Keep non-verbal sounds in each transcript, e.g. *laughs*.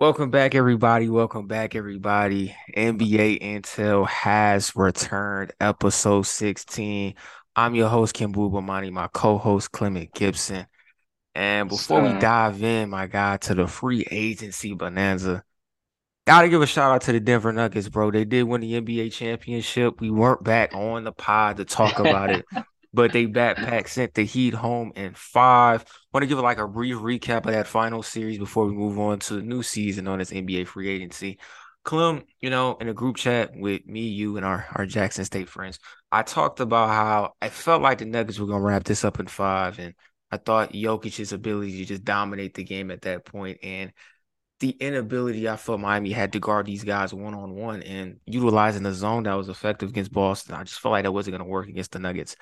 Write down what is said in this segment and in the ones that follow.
Welcome back, everybody. Welcome back, everybody. NBA Intel has returned, episode 16. I'm your host, Kim Bubamani, my co-host, Clement Gibson. And before we dive in, my guy, to the free agency bonanza, gotta give a shout out to the Denver Nuggets, bro. They did win the NBA championship. We weren't back on the pod to talk about it, *laughs* but they backpack sent the Heat home in five. Want to give like a brief recap of that final series before we move on to the new season on this NBA free agency. Clem, you know, in a group chat with me, you, and our, our Jackson State friends, I talked about how I felt like the Nuggets were going to wrap this up in five. And I thought Jokic's ability to just dominate the game at that point and the inability I felt Miami had to guard these guys one on one and utilizing the zone that was effective against Boston. I just felt like that wasn't going to work against the Nuggets.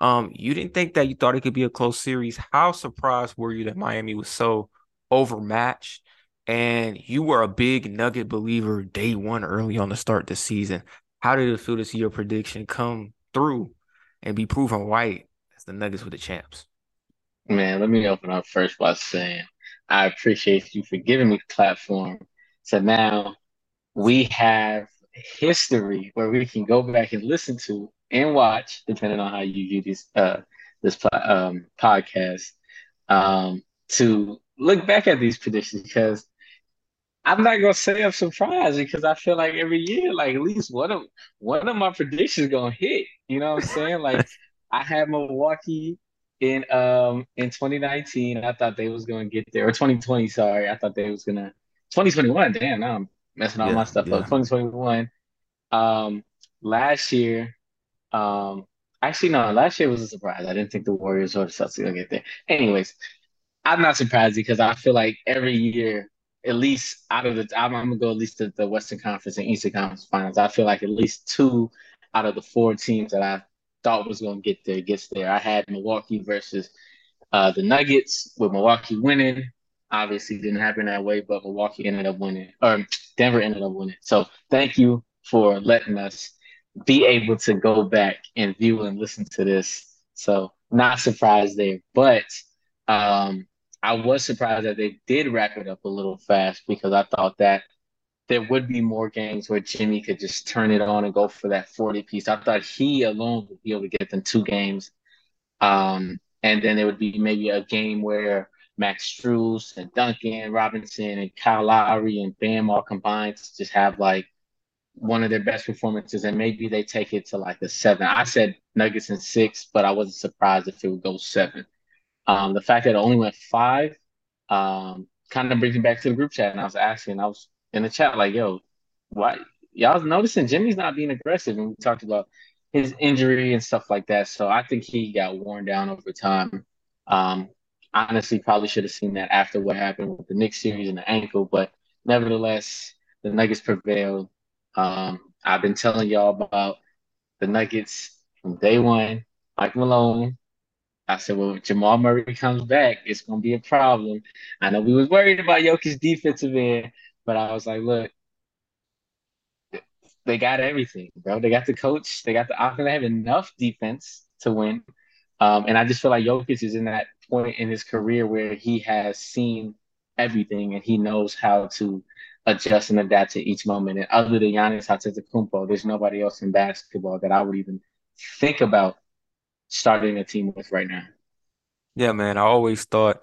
Um, you didn't think that you thought it could be a close series. How surprised were you that Miami was so overmatched? And you were a big Nugget believer day one early on the start this season. How did it feel to see your prediction come through and be proven right as the Nuggets were the champs? Man, let me open up first by saying I appreciate you for giving me the platform. So now we have history where we can go back and listen to and watch, depending on how you view this uh, this um, podcast, um, to look back at these predictions because I'm not gonna say I'm surprised because I feel like every year, like at least one of one of my predictions gonna hit. You know what I'm saying? Like *laughs* I had Milwaukee in um in 2019. I thought they was gonna get there, or 2020. Sorry, I thought they was gonna 2021. Damn, now I'm messing all yeah, my stuff yeah. up. 2021. Um, last year um, actually, no. Last year was a surprise. I didn't think the Warriors or the Celtics gonna get there. Anyways, I'm not surprised because I feel like every year, at least out of the, I'm, I'm gonna go at least to the Western Conference and Eastern Conference Finals. I feel like at least two out of the four teams that I thought was gonna get there gets there. I had Milwaukee versus uh, the Nuggets, with Milwaukee winning. Obviously, didn't happen that way, but Milwaukee ended up winning, or Denver ended up winning. So, thank you for letting us be able to go back and view and listen to this. So not surprised there, but um, I was surprised that they did wrap it up a little fast because I thought that there would be more games where Jimmy could just turn it on and go for that 40 piece. I thought he alone would be able to get them two games. Um, and then there would be maybe a game where Max Strus and Duncan Robinson and Kyle Lowry and Bam all combined to just have like one of their best performances, and maybe they take it to like a seven. I said Nuggets in six, but I wasn't surprised if it would go seven. Um, the fact that it only went five um, kind of brings me back to the group chat, and I was asking, I was in the chat like, "Yo, why y'all noticing Jimmy's not being aggressive?" And we talked about his injury and stuff like that. So I think he got worn down over time. Um, honestly, probably should have seen that after what happened with the Knicks series and the ankle, but nevertheless, the Nuggets prevailed. Um, I've been telling y'all about the Nuggets from day one. Mike Malone. I said, well, if Jamal Murray comes back, it's gonna be a problem. I know we was worried about Jokic's defensive end, but I was like, look, they got everything, bro. They got the coach, they got the offense, they have enough defense to win. Um, and I just feel like Jokic is in that point in his career where he has seen everything and he knows how to adjust and adapt to each moment. And other than Giannis Antetokounmpo, there's nobody else in basketball that I would even think about starting a team with right now. Yeah, man. I always thought,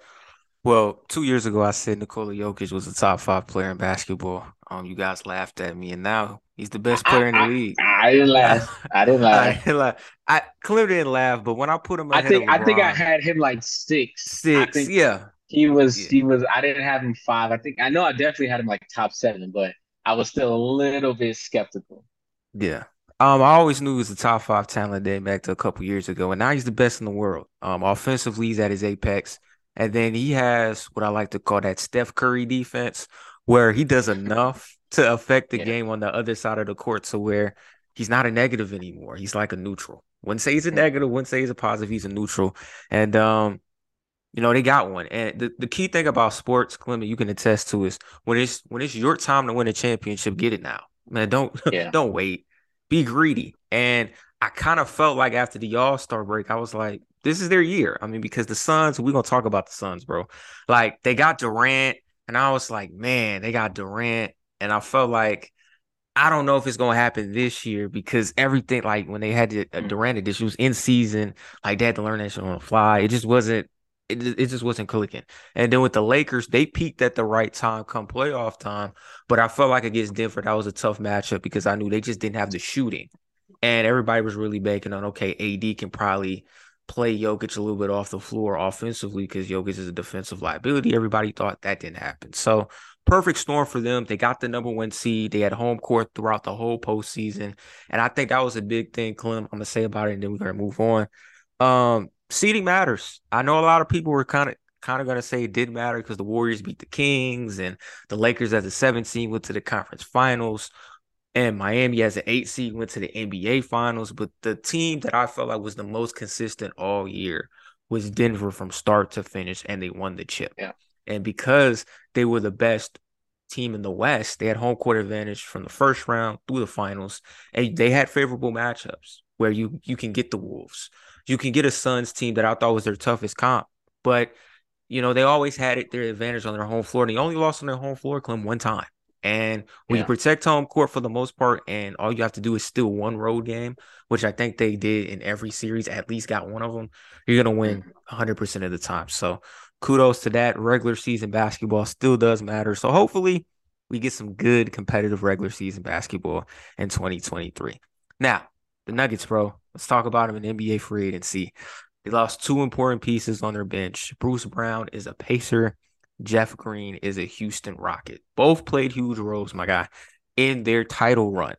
well, two years ago, I said Nikola Jokic was a top five player in basketball. Um, you guys laughed at me, and now he's the best player I, in the I, league. *laughs* I, didn't laugh. I didn't *laughs* laugh. I, didn't laugh. I clearly didn't laugh, but when I put him, I think I think I had him like six. Six, yeah. He was yeah. he was I didn't have him five. I think I know I definitely had him like top seven, but I was still a little bit skeptical. Yeah. Um, I always knew he was the top five talent day back to a couple years ago, and now he's the best in the world. Um, offensively, he's at his apex, and then he has what I like to call that Steph Curry defense, where he does enough to affect the yeah. game on the other side of the court, to where he's not a negative anymore. He's like a neutral. Wouldn't say he's a negative. Wouldn't say he's a positive. He's a neutral, and um, you know, they got one. And the, the key thing about sports, Clement, you can attest to is when it's when it's your time to win a championship, get it now. Man, don't yeah. *laughs* don't wait. Be greedy. And I kind of felt like after the All-Star break, I was like, this is their year. I mean, because the Suns, we're gonna talk about the Suns, bro. Like they got Durant, and I was like, man, they got Durant, and I felt like I don't know if it's gonna happen this year because everything like when they had the uh, Durant edition was in season, like they had to learn that shit on the fly. It just wasn't. It, it just wasn't clicking. And then with the Lakers, they peaked at the right time come playoff time. But I felt like against Denver, that was a tough matchup because I knew they just didn't have the shooting. And everybody was really banking on okay, AD can probably play Jokic a little bit off the floor offensively because Jokic is a defensive liability. Everybody thought that didn't happen. So perfect storm for them. They got the number one seed. They had home court throughout the whole postseason. And I think that was a big thing, Clem. I'm gonna say about it, and then we're gonna move on. Um, seeding matters. I know a lot of people were kind of kind of gonna say it didn't matter because the Warriors beat the Kings and the Lakers as a seven seed went to the conference finals and Miami as an eight seed went to the NBA finals. But the team that I felt like was the most consistent all year was Denver from start to finish, and they won the chip. Yeah. And because they were the best team in the West, they had home court advantage from the first round through the finals, and they had favorable matchups where you you can get the Wolves, you can get a Suns team that I thought was their toughest comp, but you know they always had it their advantage on their home floor. And they only lost on their home floor, Clem, one time. And when yeah. you protect home court for the most part, and all you have to do is steal one road game, which I think they did in every series, at least got one of them, you're going to win 100% mm-hmm. of the time. So kudos to that. Regular season basketball still does matter. So hopefully we get some good competitive regular season basketball in 2023. Now, the Nuggets, bro, let's talk about them in NBA free agency. They lost two important pieces on their bench. Bruce Brown is a pacer Jeff Green is a Houston Rocket. Both played huge roles, my guy, in their title run.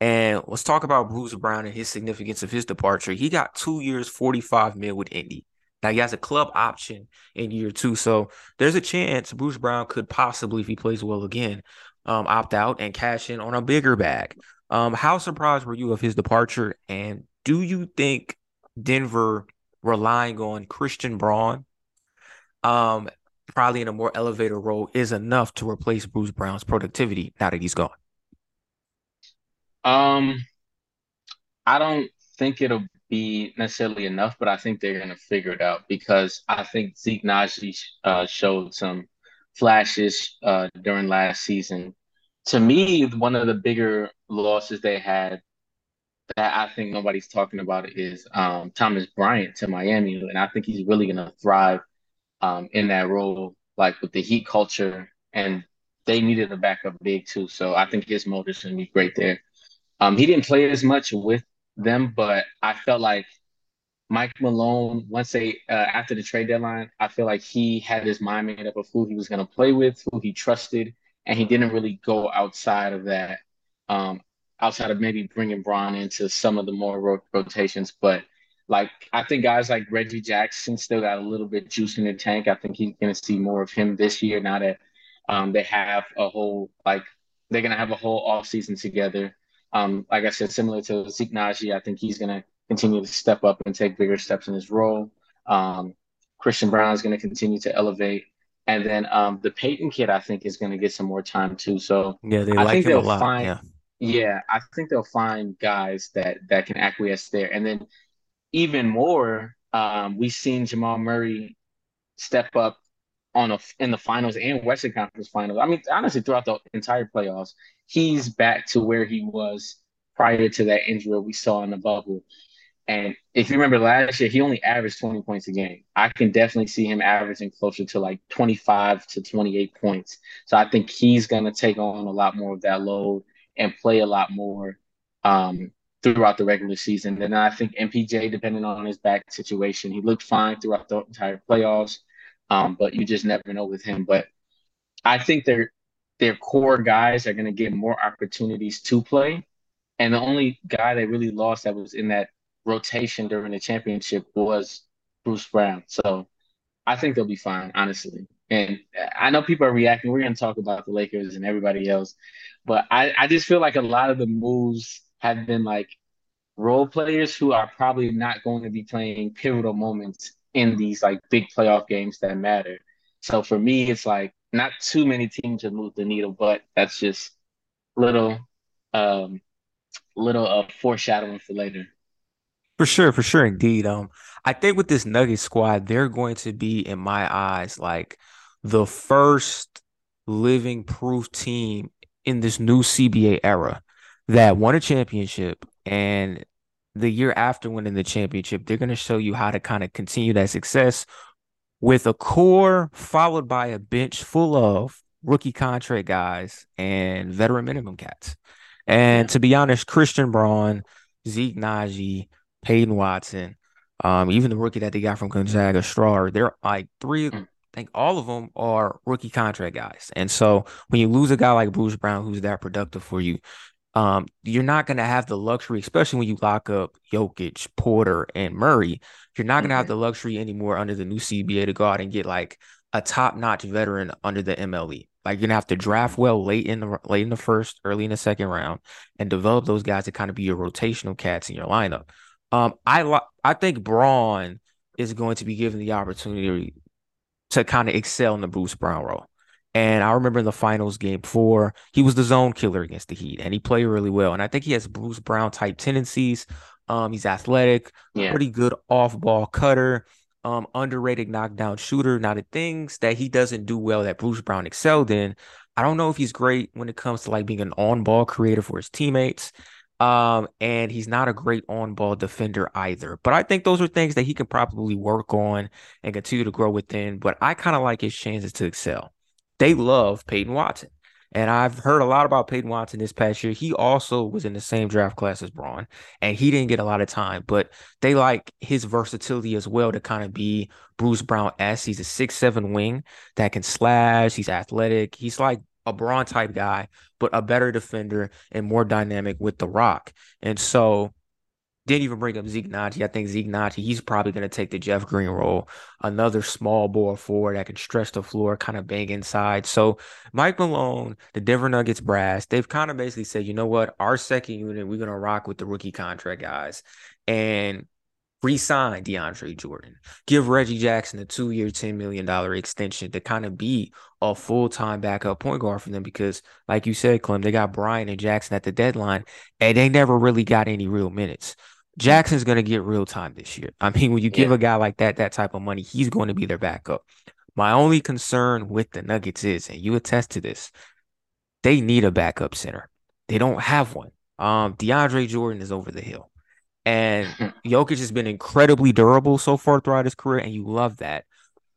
And let's talk about Bruce Brown and his significance of his departure. He got two years, 45 mil with Indy. Now he has a club option in year two. So there's a chance Bruce Brown could possibly, if he plays well again, um, opt out and cash in on a bigger bag. Um, how surprised were you of his departure? And do you think Denver relying on Christian Braun um, probably in a more elevated role is enough to replace Bruce Brown's productivity now that he's gone? Um, I don't think it'll be necessarily enough, but I think they're going to figure it out because I think Zeke Nnaji uh, showed some flashes uh, during last season. To me, one of the bigger losses they had that I think nobody's talking about is um, Thomas Bryant to Miami, and I think he's really going to thrive um, in that role, like with the Heat culture, and they needed a backup big too. So I think his motor's gonna be great there. Um, he didn't play as much with them, but I felt like Mike Malone, once they uh, after the trade deadline, I feel like he had his mind made up of who he was going to play with, who he trusted, and he didn't really go outside of that, um, outside of maybe bringing Braun into some of the more ro- rotations. But like I think guys like Reggie Jackson still got a little bit juice in the tank. I think he's going to see more of him this year now that um, they have a whole like they're going to have a whole off season together. Um, like I said, similar to Zeke Nnaji, I think he's going to continue to step up and take bigger steps in his role. Um, Christian Braun is going to continue to elevate. And then um, the Peyton kid, I think, is going to get some more time too. So yeah, they I like think him they'll a lot. Find, yeah. yeah, I think they'll find guys that that can acquiesce there. And then even more, um, we've seen Jamal Murray step up on a in the finals and Western Conference Finals. I mean, honestly, throughout the entire playoffs, he's back to where he was prior to that injury we saw in the bubble. And if you remember last year, he only averaged 20 points a game. I can definitely see him averaging closer to like 25 to 28 points. So I think he's going to take on a lot more of that load and play a lot more um, throughout the regular season. And I think MPJ, depending on his back situation, he looked fine throughout the entire playoffs. Um, but you just never know with him. But I think their their core guys are going to get more opportunities to play. And the only guy that really lost that was in that rotation during the championship was Bruce Brown. So I think they'll be fine, honestly. And I know people are reacting. We're going to talk about the Lakers and everybody else, but I, I just feel like a lot of the moves have been like role players who are probably not going to be playing pivotal moments in these like big playoff games that matter. So for me, it's like not too many teams have moved the needle, but that's just little, um, little uh, foreshadowing for later. For sure, for sure, indeed. Um, I think with this Nugget squad, they're going to be, in my eyes, like the first living proof team in this new CBA era that won a championship and the year after winning the championship, they're going to show you how to kind of continue that success with a core followed by a bench full of rookie contract guys and veteran minimum cats. And to be honest, Christian Braun, Zeke Nnaji, Peyton Watson, um, even the rookie that they got from Gonzaga, Strawther, they're like three. Mm. I think all of them are rookie contract guys. And so when you lose a guy like Bruce Brown, who's that productive for you, um, you're not going to have the luxury, especially when you lock up Jokic, Porter, and Murray. You're not going to mm-hmm. have the luxury anymore under the new CBA to go out and get like a top notch veteran under the MLE. Like you're gonna have to draft well late in the late in the first, early in the second round, and develop those guys to kind of be your rotational cats in your lineup. Um, I I think Braun is going to be given the opportunity to kind of excel in the Bruce Brown role. And I remember in the finals game four, he was the zone killer against the Heat, and he played really well. And I think he has Bruce Brown type tendencies. Um, he's athletic, yeah. pretty good off ball cutter, um, underrated knockdown shooter. Now the things that he doesn't do well that Bruce Brown excelled in, I don't know if he's great when it comes to like being an on ball creator for his teammates. Um, and he's not a great on ball defender either. But I think those are things that he can probably work on and continue to grow within. But I kind of like his chances to excel. They love Peyton Watson. And I've heard a lot about Peyton Watson this past year. He also was in the same draft class as Braun, and he didn't get a lot of time, but they like his versatility as well to kind of be Bruce Brown S. He's a six seven wing that can slash. He's athletic. He's like a Braun type guy, but a better defender and more dynamic with the rock. And so didn't even bring up Zeke Nnaji. I think Zeke Nnaji, he's probably going to take the Jeff Green role, another small ball forward that can stretch the floor, kind of bang inside. So Mike Malone, the Denver Nuggets brass, they've kind of basically said, you know what, our second unit, we're going to rock with the rookie contract guys. And re-sign DeAndre Jordan, give Reggie Jackson a two-year, $10 million extension to kind of be a full-time backup point guard for them because, like you said, Clem, they got Bryant and Jackson at the deadline, and they never really got any real minutes. Jackson's going to get real time this year. I mean, when you give yeah. a guy like that that type of money, he's going to be their backup. My only concern with the Nuggets is, and you attest to this, they need a backup center. They don't have one. Um, DeAndre Jordan is over the hill. And *laughs* Jokic has been incredibly durable so far throughout his career, and you love that.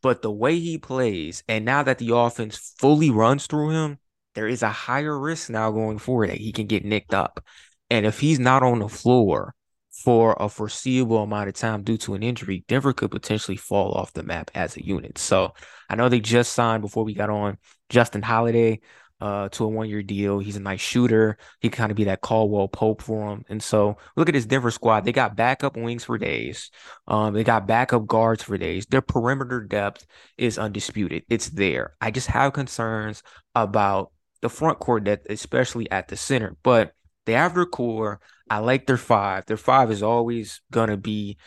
But the way he plays, and now that the offense fully runs through him, there is a higher risk now going forward that he can get nicked up. And if he's not on the floor for a foreseeable amount of time due to an injury, Denver could potentially fall off the map as a unit. So I know they just signed before we got on Justin Holiday uh, to a one year deal. He's a nice shooter. He kind of be that Caldwell Pope for him. And so look at this Denver squad. They got backup wings for days. Um, they got backup guards for days. Their perimeter depth is undisputed. It's there. I just have concerns about the front court depth, especially at the center. But they have their core. I like their five. Their five is always gonna be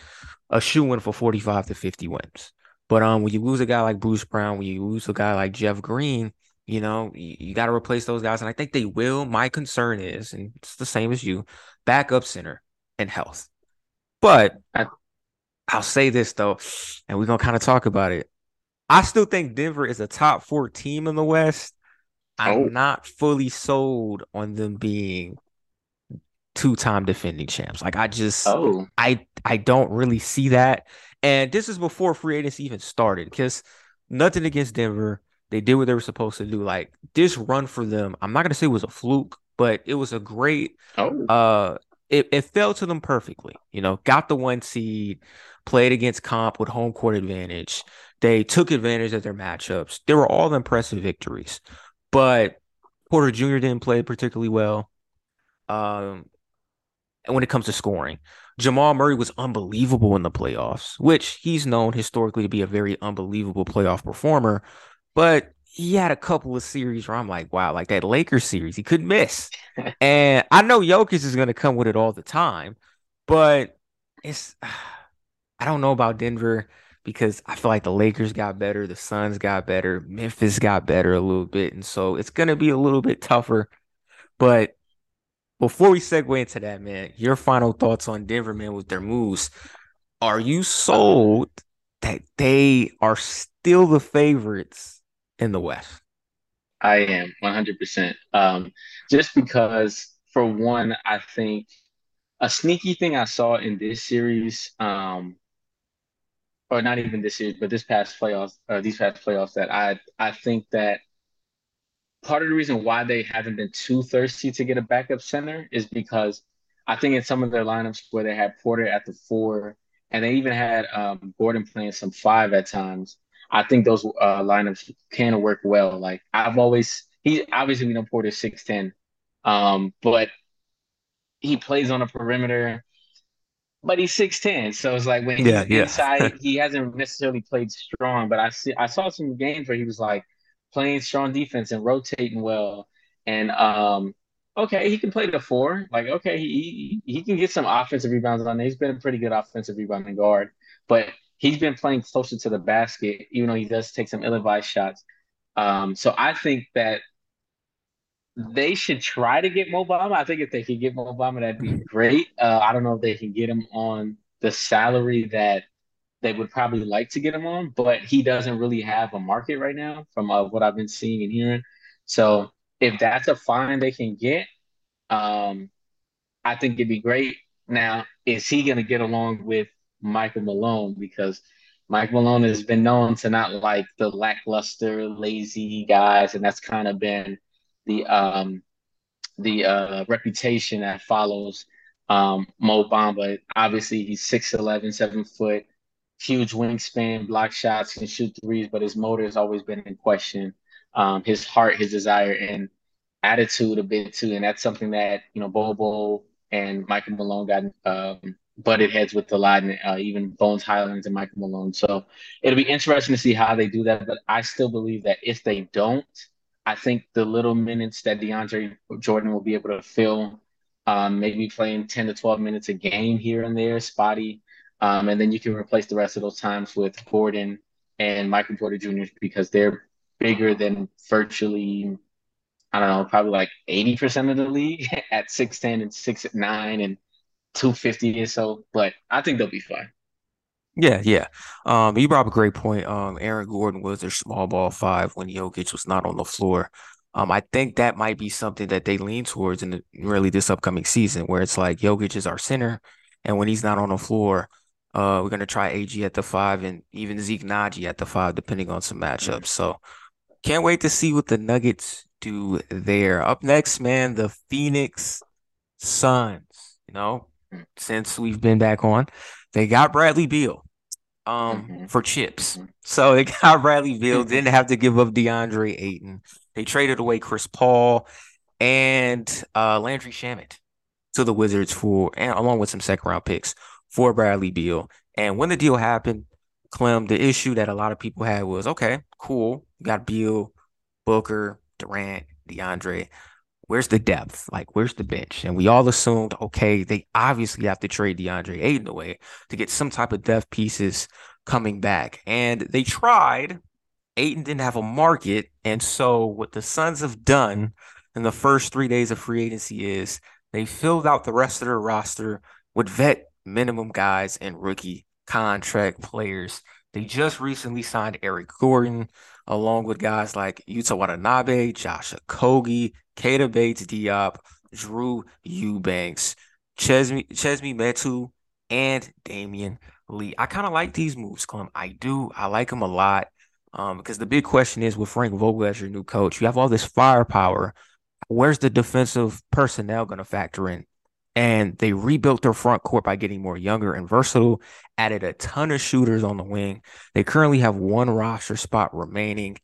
a shoe in for 45 to 50 wins. But um, when you lose a guy like Bruce Brown, when you lose a guy like Jeff Green, you know, you, you got to replace those guys. And I think they will. My concern is, and it's the same as you, backup center and health. But I, I'll say this though, and we're gonna kind of talk about it. I still think Denver is a top four team in the West. I'm oh. not fully sold on them being two-time defending champs. Like I just oh. I I don't really see that. And this is before free agency even started because nothing against Denver. They did what they were supposed to do. Like this run for them, I'm not gonna say it was a fluke, but it was a great oh. uh it, it fell to them perfectly. You know, got the one seed, played against comp with home court advantage. They took advantage of their matchups. They were all impressive victories. But Porter Jr. didn't play particularly well. Um, when it comes to scoring. Jamal Murray was unbelievable in the playoffs, which he's known historically to be a very unbelievable playoff performer. But he had a couple of series where I'm like, wow, like that Lakers series, he couldn't miss. *laughs* and I know Jokic is going to come with it all the time, but it's, *sighs* I don't know about Denver because I feel like the Lakers got better, the Suns got better, Memphis got better a little bit. And so it's going to be a little bit tougher. But before we segue into that, man, your final thoughts on Denver, man, with their moves. Are you sold that they are still the favorites in the West? I am 100%. Um, just because, for one, I think a sneaky thing I saw in this series, um, or not even this series, but this past playoffs, uh, these past playoffs, that I I think that part of the reason why they haven't been too thirsty to get a backup center is because I think in some of their lineups where they had Porter at the four and they even had um, Gordon playing some five at times, I think those uh, lineups can work well. Like I've always, he obviously we know Porter's six ten, um, but he plays on a perimeter but he's 6'10. So it's like when Yeah, he's yeah. inside, *laughs* he hasn't necessarily played strong. But I see I saw some games where he was like playing strong defense and rotating well. And um okay, he can play the four. Like, okay, he he, can get some offensive rebounds on there. He's been a pretty good offensive rebounding guard, but he's been playing closer to the basket, even though he does take some ill-advised shots. Um, so I think that they should try to get Mo Bamba. I think if they could get Mo Bamba, that'd be great. Uh, I don't know if they can get him on the salary that they would probably like to get him on, but he doesn't really have a market right now from uh, what I've been seeing and hearing. So if that's a fine they can get, um, I think it'd be great. Now, is he going to get along with Michael Malone? Because Mike Malone has been known to not like the lackluster, lazy guys, and that's kind of been the um, the uh, reputation that follows um, Mo Bamba. Obviously, he's 6'11, 7 foot, huge wingspan, block shots, can shoot threes, but his motor has always been in question. Um, his heart, his desire, and attitude a bit too. And that's something that, you know, Bobo and Michael Malone got um, butted heads with a lot, and uh, even Bones Highlands and Michael Malone. So it'll be interesting to see how they do that. But I still believe that if they don't, I think the little minutes that DeAndre Jordan will be able to fill, um, maybe playing 10 to 12 minutes a game here and there, spotty. Um, and then you can replace the rest of those times with Gordon and Michael Porter Jr. because they're bigger than virtually, I don't know, probably like 80% of the league *laughs* at 6'10 and 6'9 and 250 or so. But I think they'll be fine. Yeah, yeah. Um, you brought up a great point. Um, Aaron Gordon was their small ball five when Jokic was not on the floor. Um, I think that might be something that they lean towards in the, really this upcoming season, where it's like Jokic is our center, and when he's not on the floor, uh, we're gonna try AG at the five and even Zeke Nnaji at the five, depending on some matchups. So can't wait to see what the Nuggets do there. Up next, man, the Phoenix Suns. You know, since we've been back on, they got Bradley Beal um Mm-hmm. for chips. Mm-hmm. So they got Bradley Beal, Mm-hmm. *laughs* didn't have to give up DeAndre Ayton. They traded away Chris Paul and uh Landry Shamet to the Wizards for and along with some second round picks for Bradley Beal. And when the deal happened, Clem, the issue that a lot of people had was okay, cool. You got Beal, Booker, Durant, DeAndre. Where's the depth? Like, where's the bench? And we all assumed, okay, they obviously have to trade DeAndre Ayton away to get some type of depth pieces coming back. And they tried. Ayton didn't have a market. And so what the Suns have done in the first three days of free agency is they filled out the rest of their roster with vet minimum guys and rookie contract players. They just recently signed Eric Gordon, along with guys like Yuta Watanabe, Josh Okogie, Keita Bates Diop, Drew Eubanks, Chesme, Chesme Metu, and Damion Lee. I kind of like these moves, Clem. I do. I like them a lot. Um, because the big question is with Frank Vogel as your new coach, you have all this firepower. Where's the defensive personnel going to factor in? And they rebuilt their front court by getting more younger and versatile, added a ton of shooters on the wing. They currently have one roster spot remaining.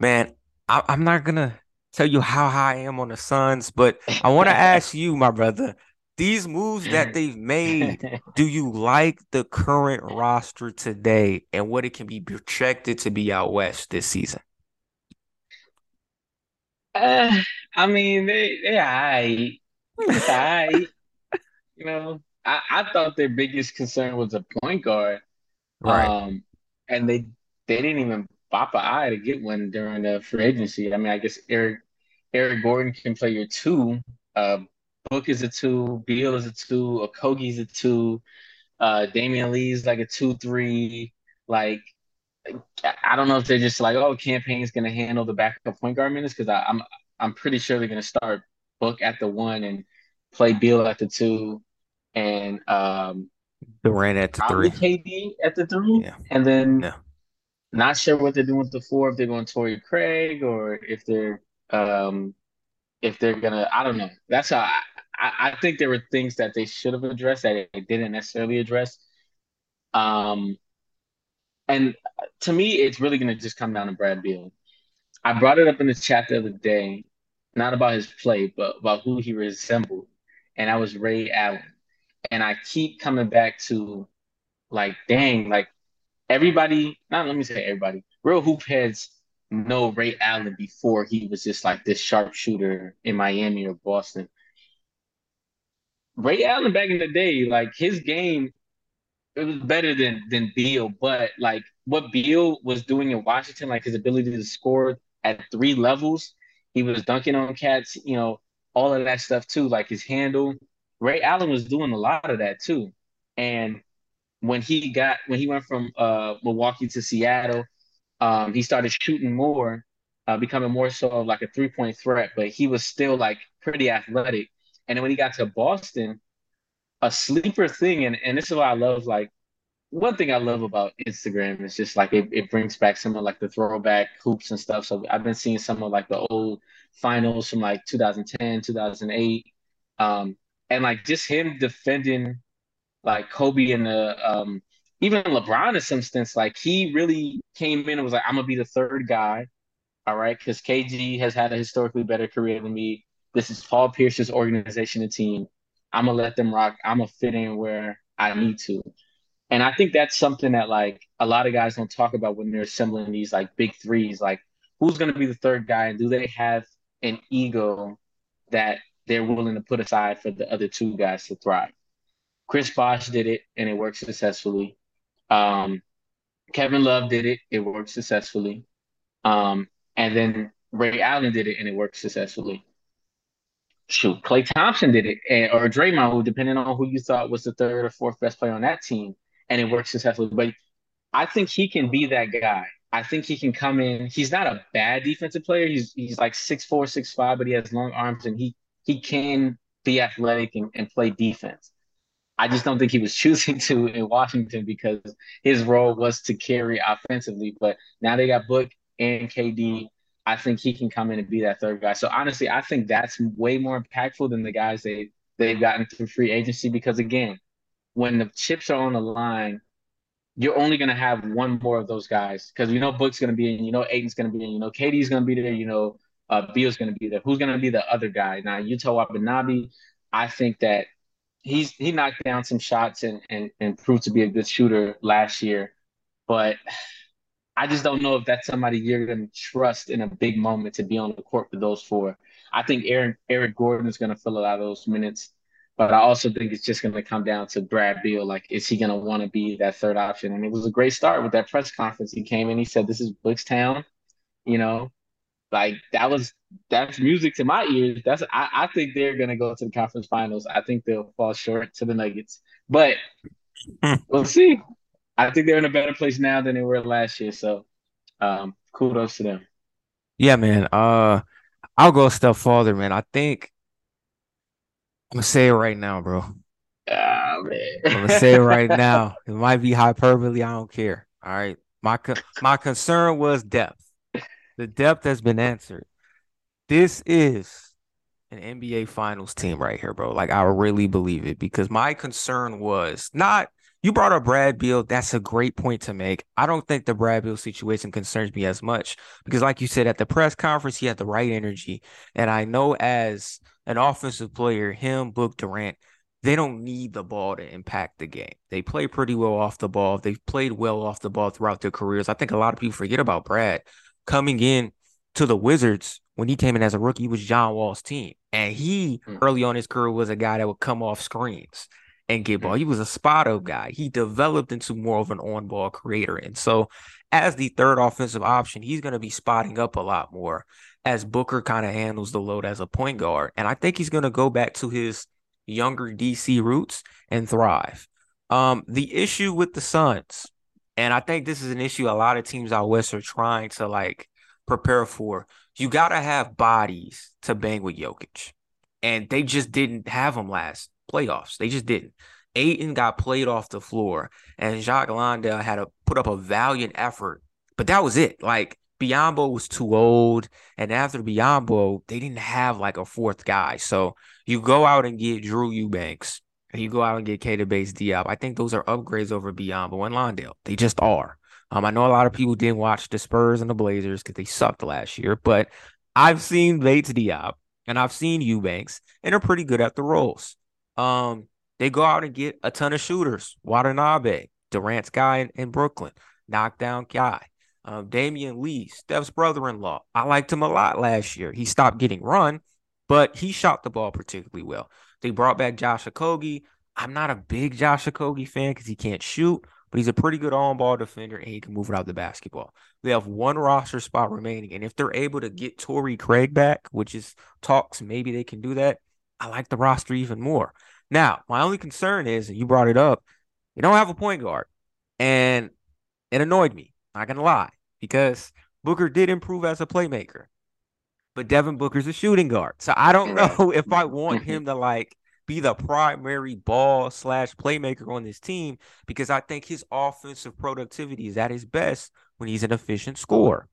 Man, I, I'm not gonna tell you how high I am on the Suns, but I want to *laughs* ask you, my brother, these moves that they've made, do you like the current roster today and what it can be projected to be out west this season? Uh, I mean, they they I it's I you know. I, I thought their biggest concern was a point guard. Right. Um, and they they didn't even bop an eye to get one during the free agency. I mean, I guess Eric Eric Gordon can play your two. Uh, Book is a two. Beal is a two. Okogie's a two. Uh, Damion Lee's like a two three. Like I don't know if they're just like, oh, Cam Payne's going to handle the backup point guard minutes because I'm I'm pretty sure they're going to start Book at the one and play Beal at the two, and um, Durant at the three. KD at the three, Yeah. and then Yeah. not sure what they're doing with the four. If they're going Torrey Craig or if they're um, if they're gonna, I don't know. That's how I, I, I think there were things that they should have addressed that they didn't necessarily address. Um, and to me, it's really gonna just come down to Brad Beal. I brought it up in the chat the other day, not about his play, but about who he resembled, and that was Ray Allen. And I keep coming back to like, dang, like everybody, not let me say everybody, real hoop heads know Ray Allen before he was just like this sharpshooter in Miami or Boston. Ray Allen back in the day, like his game, it was better than than Beal, but like what Beal was doing in Washington, like his ability to score at three levels, he was dunking on cats, you know, all of that stuff too, like his handle. Ray Allen was doing a lot of that too. And when he got when he went from uh Milwaukee to Seattle, um, he started shooting more, uh, becoming more so of like a three point threat, but he was still like pretty athletic. And then when he got to Boston, a sleeper thing, and, and this is why I love like one thing I love about Instagram is just like it, it brings back some of like the throwback hoops and stuff. So I've been seeing some of like the old finals from like 2010, 2008. Um, and like just him defending like Kobe and the um even LeBron in some sense, like he really came in and was like, I'm gonna be the third guy, all right, because KG has had a historically better career than me. This is Paul Pierce's organization and team. I'm gonna let them rock. I'm gonna fit in where I need to. And I think that's something that like a lot of guys don't talk about when they're assembling these like big threes. Like who's gonna be the third guy and do they have an ego that they're willing to put aside for the other two guys to thrive? Chris Bosh did it and it worked successfully. Um, Kevin Love did it, it worked successfully. Um, and then Ray Allen did it and it worked successfully. Shoot, Klay Thompson did it, and, or Draymond, who depending on who you thought was the third or fourth best player on that team, and it worked successfully. But I think he can be that guy. I think he can come in. He's not a bad defensive player. He's he's like six four, six five, but he has long arms and he he can be athletic and, and play defense. I just don't think he was *laughs* choosing to in Washington because his role was to carry offensively. But now they got Book and KD. I think he can come in and be that third guy. So honestly, I think that's way more impactful than the guys they they've gotten through free agency because again, when the chips are on the line, you're only going to have one more of those guys because you know Book's going to be in, you know Ayton's going to be in, you know KD's going to be there, you know uh, Beal's going to be there. Who's going to be the other guy? Now Yuta Watanabe, I think that he's he knocked down some shots and and and proved to be a good shooter last year, but *sighs* I just don't know if that's somebody you're going to trust in a big moment to be on the court for those four. I think Aaron Eric Gordon is going to fill a lot of those minutes, but I also think it's just going to come down to Brad Beal. Like, is he going to want to be that third option? And it was a great start with that press conference. He came in, he said, "This is Blickstown," you know, like that was that's music to my ears. That's I, I think they're going to go to the conference finals. I think they'll fall short to the Nuggets, but *laughs* we'll see. I think they're in a better place now than they were last year. So um, kudos to them. Yeah, man. Uh, I'll go a step farther, man. I think I'm gonna say it right now, bro. Ah, oh I'm gonna say it right *laughs* now. It might be hyperbole. I don't care. All right. My co- my concern was depth. The depth has been answered. This is an NBA Finals team right here, bro. Like I really believe it because my concern was not you brought up Brad Beal. That's a great point to make. I don't think the Brad Beal situation concerns me as much because, like you said, at the press conference, he had the right energy. And I know as an offensive player, him, Book Durant, they don't need the ball to impact the game. They play pretty well off the ball. They've played well off the ball throughout their careers. I think a lot of people forget about Brad coming in to the Wizards when he came in as a rookie was John Wall's team. And he Mm, early on his career was a guy that would come off screens and get ball. mm, He was a spot up guy. He developed into more of an on ball creator. And so, as the third offensive option, he's going to be spotting up a lot more as Booker kind of handles the load as a point guard. And I think he's going to go back to his younger DC roots and thrive. Um, the issue with the Suns. And I think this is an issue a lot of teams out west are trying to like prepare for. You gotta have bodies to bang with Jokic. And they just didn't have them last playoffs. They just didn't. Ayton got played off the floor, and Jock Landale had to put up a valiant effort, but that was it. Like Biyombo was too old, and after Biyombo, they didn't have like a fourth guy. So you go out and get Drew Eubanks, and you go out and get Keita Bates-Diop. I think those are upgrades over Biyombo and Landale. They just are. Um, I know a lot of people didn't watch the Spurs and the Blazers because they sucked last year, but I've seen Bates-Diop and I've seen Eubanks, and they're pretty good at the roles. Um, they go out and get a ton of shooters. Watanabe, Durant's guy in, in Brooklyn, knockdown guy. Um, Damion Lee, Steph's brother-in-law. I liked him a lot last year. He stopped getting run, but he shot the ball particularly well. They brought back Josh Okogie. I'm not a big Josh Okogie fan because he can't shoot, but he's a pretty good on-ball defender and he can move without the basketball. They have one roster spot remaining, and if they're able to get Torrey Craig back, which is talks, maybe they can do that. I like the roster even more. Now, my only concern is, and you brought it up, you don't have a point guard. And it annoyed me, not gonna lie, because Booker did improve as a playmaker. But Devin Booker's a shooting guard. So I don't know *laughs* if I want him to like be the primary ball slash playmaker on this team because I think his offensive productivity is at his best when he's an efficient scorer.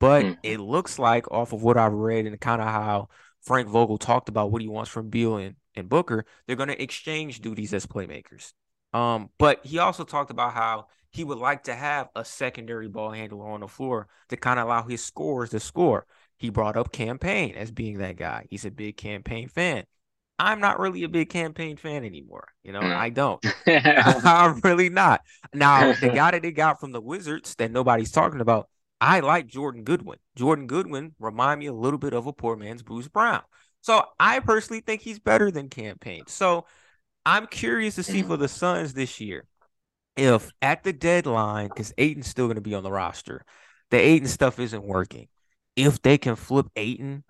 But mm. it looks like off of what I've read and kind of how Frank Vogel talked about what he wants from Beal and, and Booker, they're going to exchange duties as playmakers. Um, but he also talked about how he would like to have a secondary ball handler on the floor to kind of allow his scorers to score. He brought up Cam Payne as being that guy. He's a big Cam Payne fan. I'm not really a big Cam Payne fan anymore. You know, mm. I don't. *laughs* *laughs* I'm really not. Now, the *laughs* guy that they got from the Wizards that nobody's talking about, I like Jordan Goodwin. Jordan Goodwin remind me a little bit of a poor man's Bruce Brown. So I personally think he's better than Cam Payne. So I'm curious to see for the Suns this year if at the deadline, because Ayton's still going to be on the roster, the Ayton stuff isn't working. If they can flip Ayton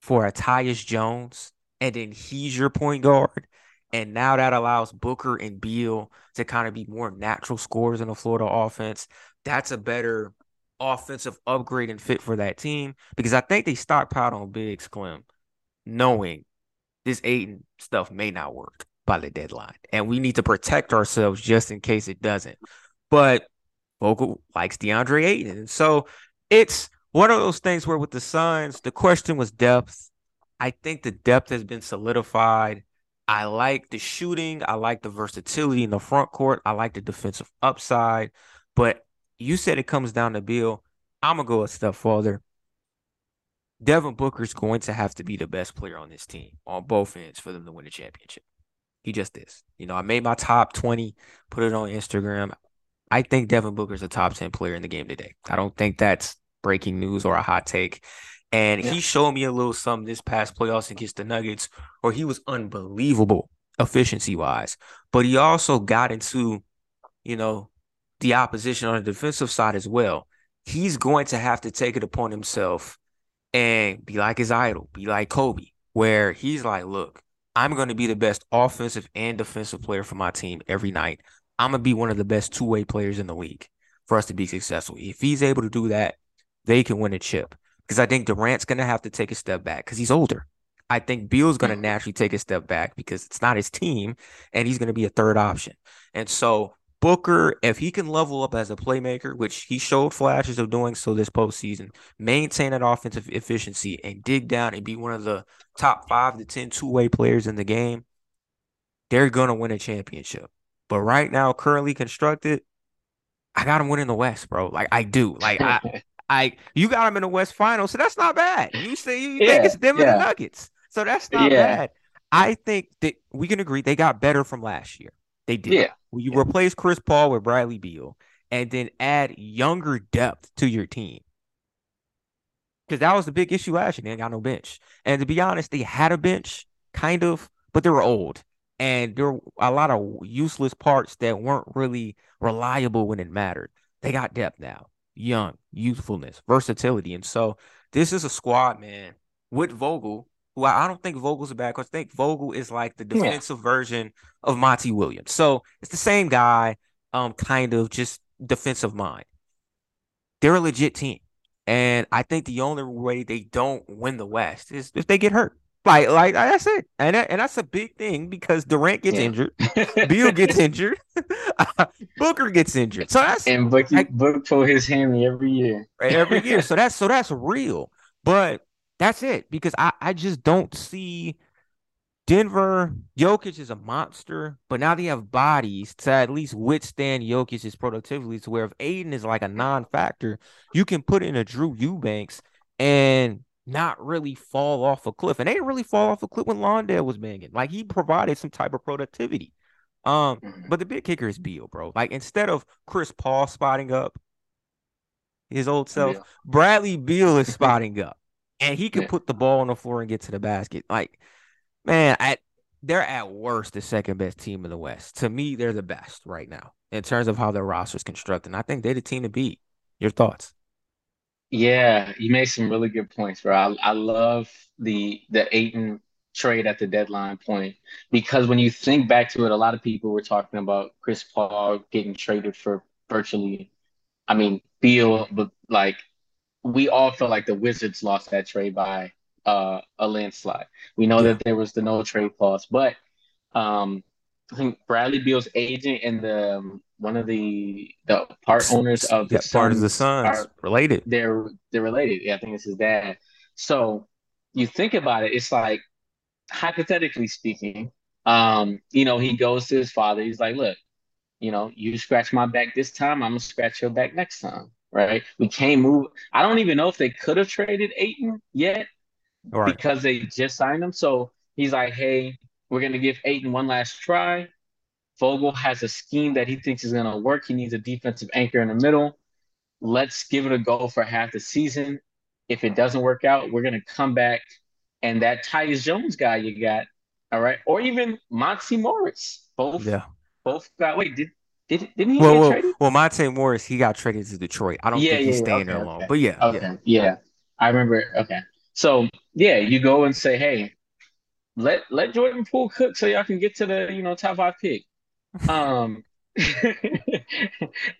for a Tyus Jones, and then he's your point guard, and now that allows Booker and Beal to kind of be more natural scorers in the Florida offense. That's a better offensive upgrade and fit for that team because I think they stockpiled on Biggs Clem, knowing this Ayton stuff may not work by the deadline. And we need to protect ourselves just in case it doesn't. But Vogel likes DeAndre Ayton. So it's one of those things where with the Suns, the question was depth. I think the depth has been solidified. I like the shooting. I like the versatility in the front court. I like the defensive upside. But you said it comes down to Beal. I'm gonna go a step further. Devin Booker's going to have to be the best player on this team on both ends for them to win the championship. He just is. You know, I made my top 20, put it on Instagram. I think Devin Booker's a top 10 player in the game today. I don't think that's breaking news or a hot take. And yeah. he showed me a little something this past playoffs against the Nuggets where he was unbelievable efficiency wise. But he also got into, you know, the opposition on the defensive side as well, he's going to have to take it upon himself and be like his idol, be like Kobe, where he's like, look, I'm going to be the best offensive and defensive player for my team every night. I'm going to be one of the best two way players in the league for us to be successful. If he's able to do that, they can win a chip. Because I think Durant's going to have to take a step back because he's older. I think Beal's going to mm-hmm. naturally take a step back because it's not his team and he's going to be a third option. And so Booker, if he can level up as a playmaker, which he showed flashes of doing so this postseason, maintain that offensive efficiency and dig down and be one of the top five to 10 two way players in the game, they're going to win a championship. But right now, currently constructed, I got him winning the West, bro. Like I do. Like I, *laughs* I, you got him in the West final, so that's not bad. You say you yeah, think it's them yeah. and the Nuggets, so that's not yeah. bad. I think that we can agree they got better from last year. They did. Yeah. When you replace Chris Paul with Bradley Beal and then add younger depth to your team. Because that was the big issue last year. They got no bench. And to be honest, they had a bench, kind of, but they were old. And there were a lot of useless parts that weren't really reliable when it mattered. They got depth now, young, youthfulness, versatility. And so this is a squad, man, with Vogel who I, I don't think Vogel's a bad coach. I think Vogel is like the defensive yeah. version of Monty Williams. So it's the same guy, um, kind of just defensive mind. They're a legit team. And I think the only way they don't win the West is if they get hurt. Like, like that's it, and that, and that's a big thing because Durant gets yeah. injured, *laughs* Beal gets injured, *laughs* Booker gets injured. So that's and Book like, Book pull his hammy every year, every year. So that's so that's real. But that's it because I I just don't see Denver, Jokic is a monster, but now they have bodies to at least withstand Jokic's productivity. To where if Ayton is like a non-factor, you can put in a Drew Eubanks and not really fall off a cliff. And they didn't really fall off a cliff when Landale was banging. Like he provided some type of productivity. Um, mm-hmm. but the big kicker is Beal, bro. Like instead of Chris Paul spotting up his old self, yeah. Bradley Beal is spotting up. And he can yeah. put the ball on the floor and get to the basket. Like man, at they're at worst the second best team in the West. To me, they're the best right now in terms of how their roster is constructed. And I think they're the team to beat. Your thoughts? Yeah, you made some really good points, bro. I, I love the the Ayton trade at the deadline point because when you think back to it, a lot of people were talking about Chris Paul getting traded for virtually, I mean, Beal, but like we all felt like the Wizards lost that trade by uh, a landslide. We know yeah. that there was the no trade clause, but um, I think Bradley Beal's agent and the um, one of the the part owners of the yeah, part of the Suns are related. They're they're related. Yeah, I think it's his dad. So you think about it, it's like hypothetically speaking, um, you know, he goes to his father. He's like, "Look, you know, you scratch my back this time, I'm gonna scratch your back next time." Right? We can't move. I don't even know if they could have traded Ayton yet right. because they just signed him. So he's like, hey, we're going to give Ayton one last try. Vogel has a scheme that he thinks is going to work. He needs a defensive anchor in the middle. Let's give it a go for half the season. If it doesn't work out, we're going to come back. And that Tyus Jones guy you got, all right, or even Monty Morris, both, yeah, both got. Wait, did did didn't he well, get well, traded? Well, Monte Morris, he got traded to Detroit. I don't yeah, think he's yeah, staying okay, there long, okay. but yeah, okay, yeah. yeah, I remember. Okay, so yeah, you go and say, hey, let let Jordan Poole cook so y'all can get to the you know top five pick. Um, *laughs*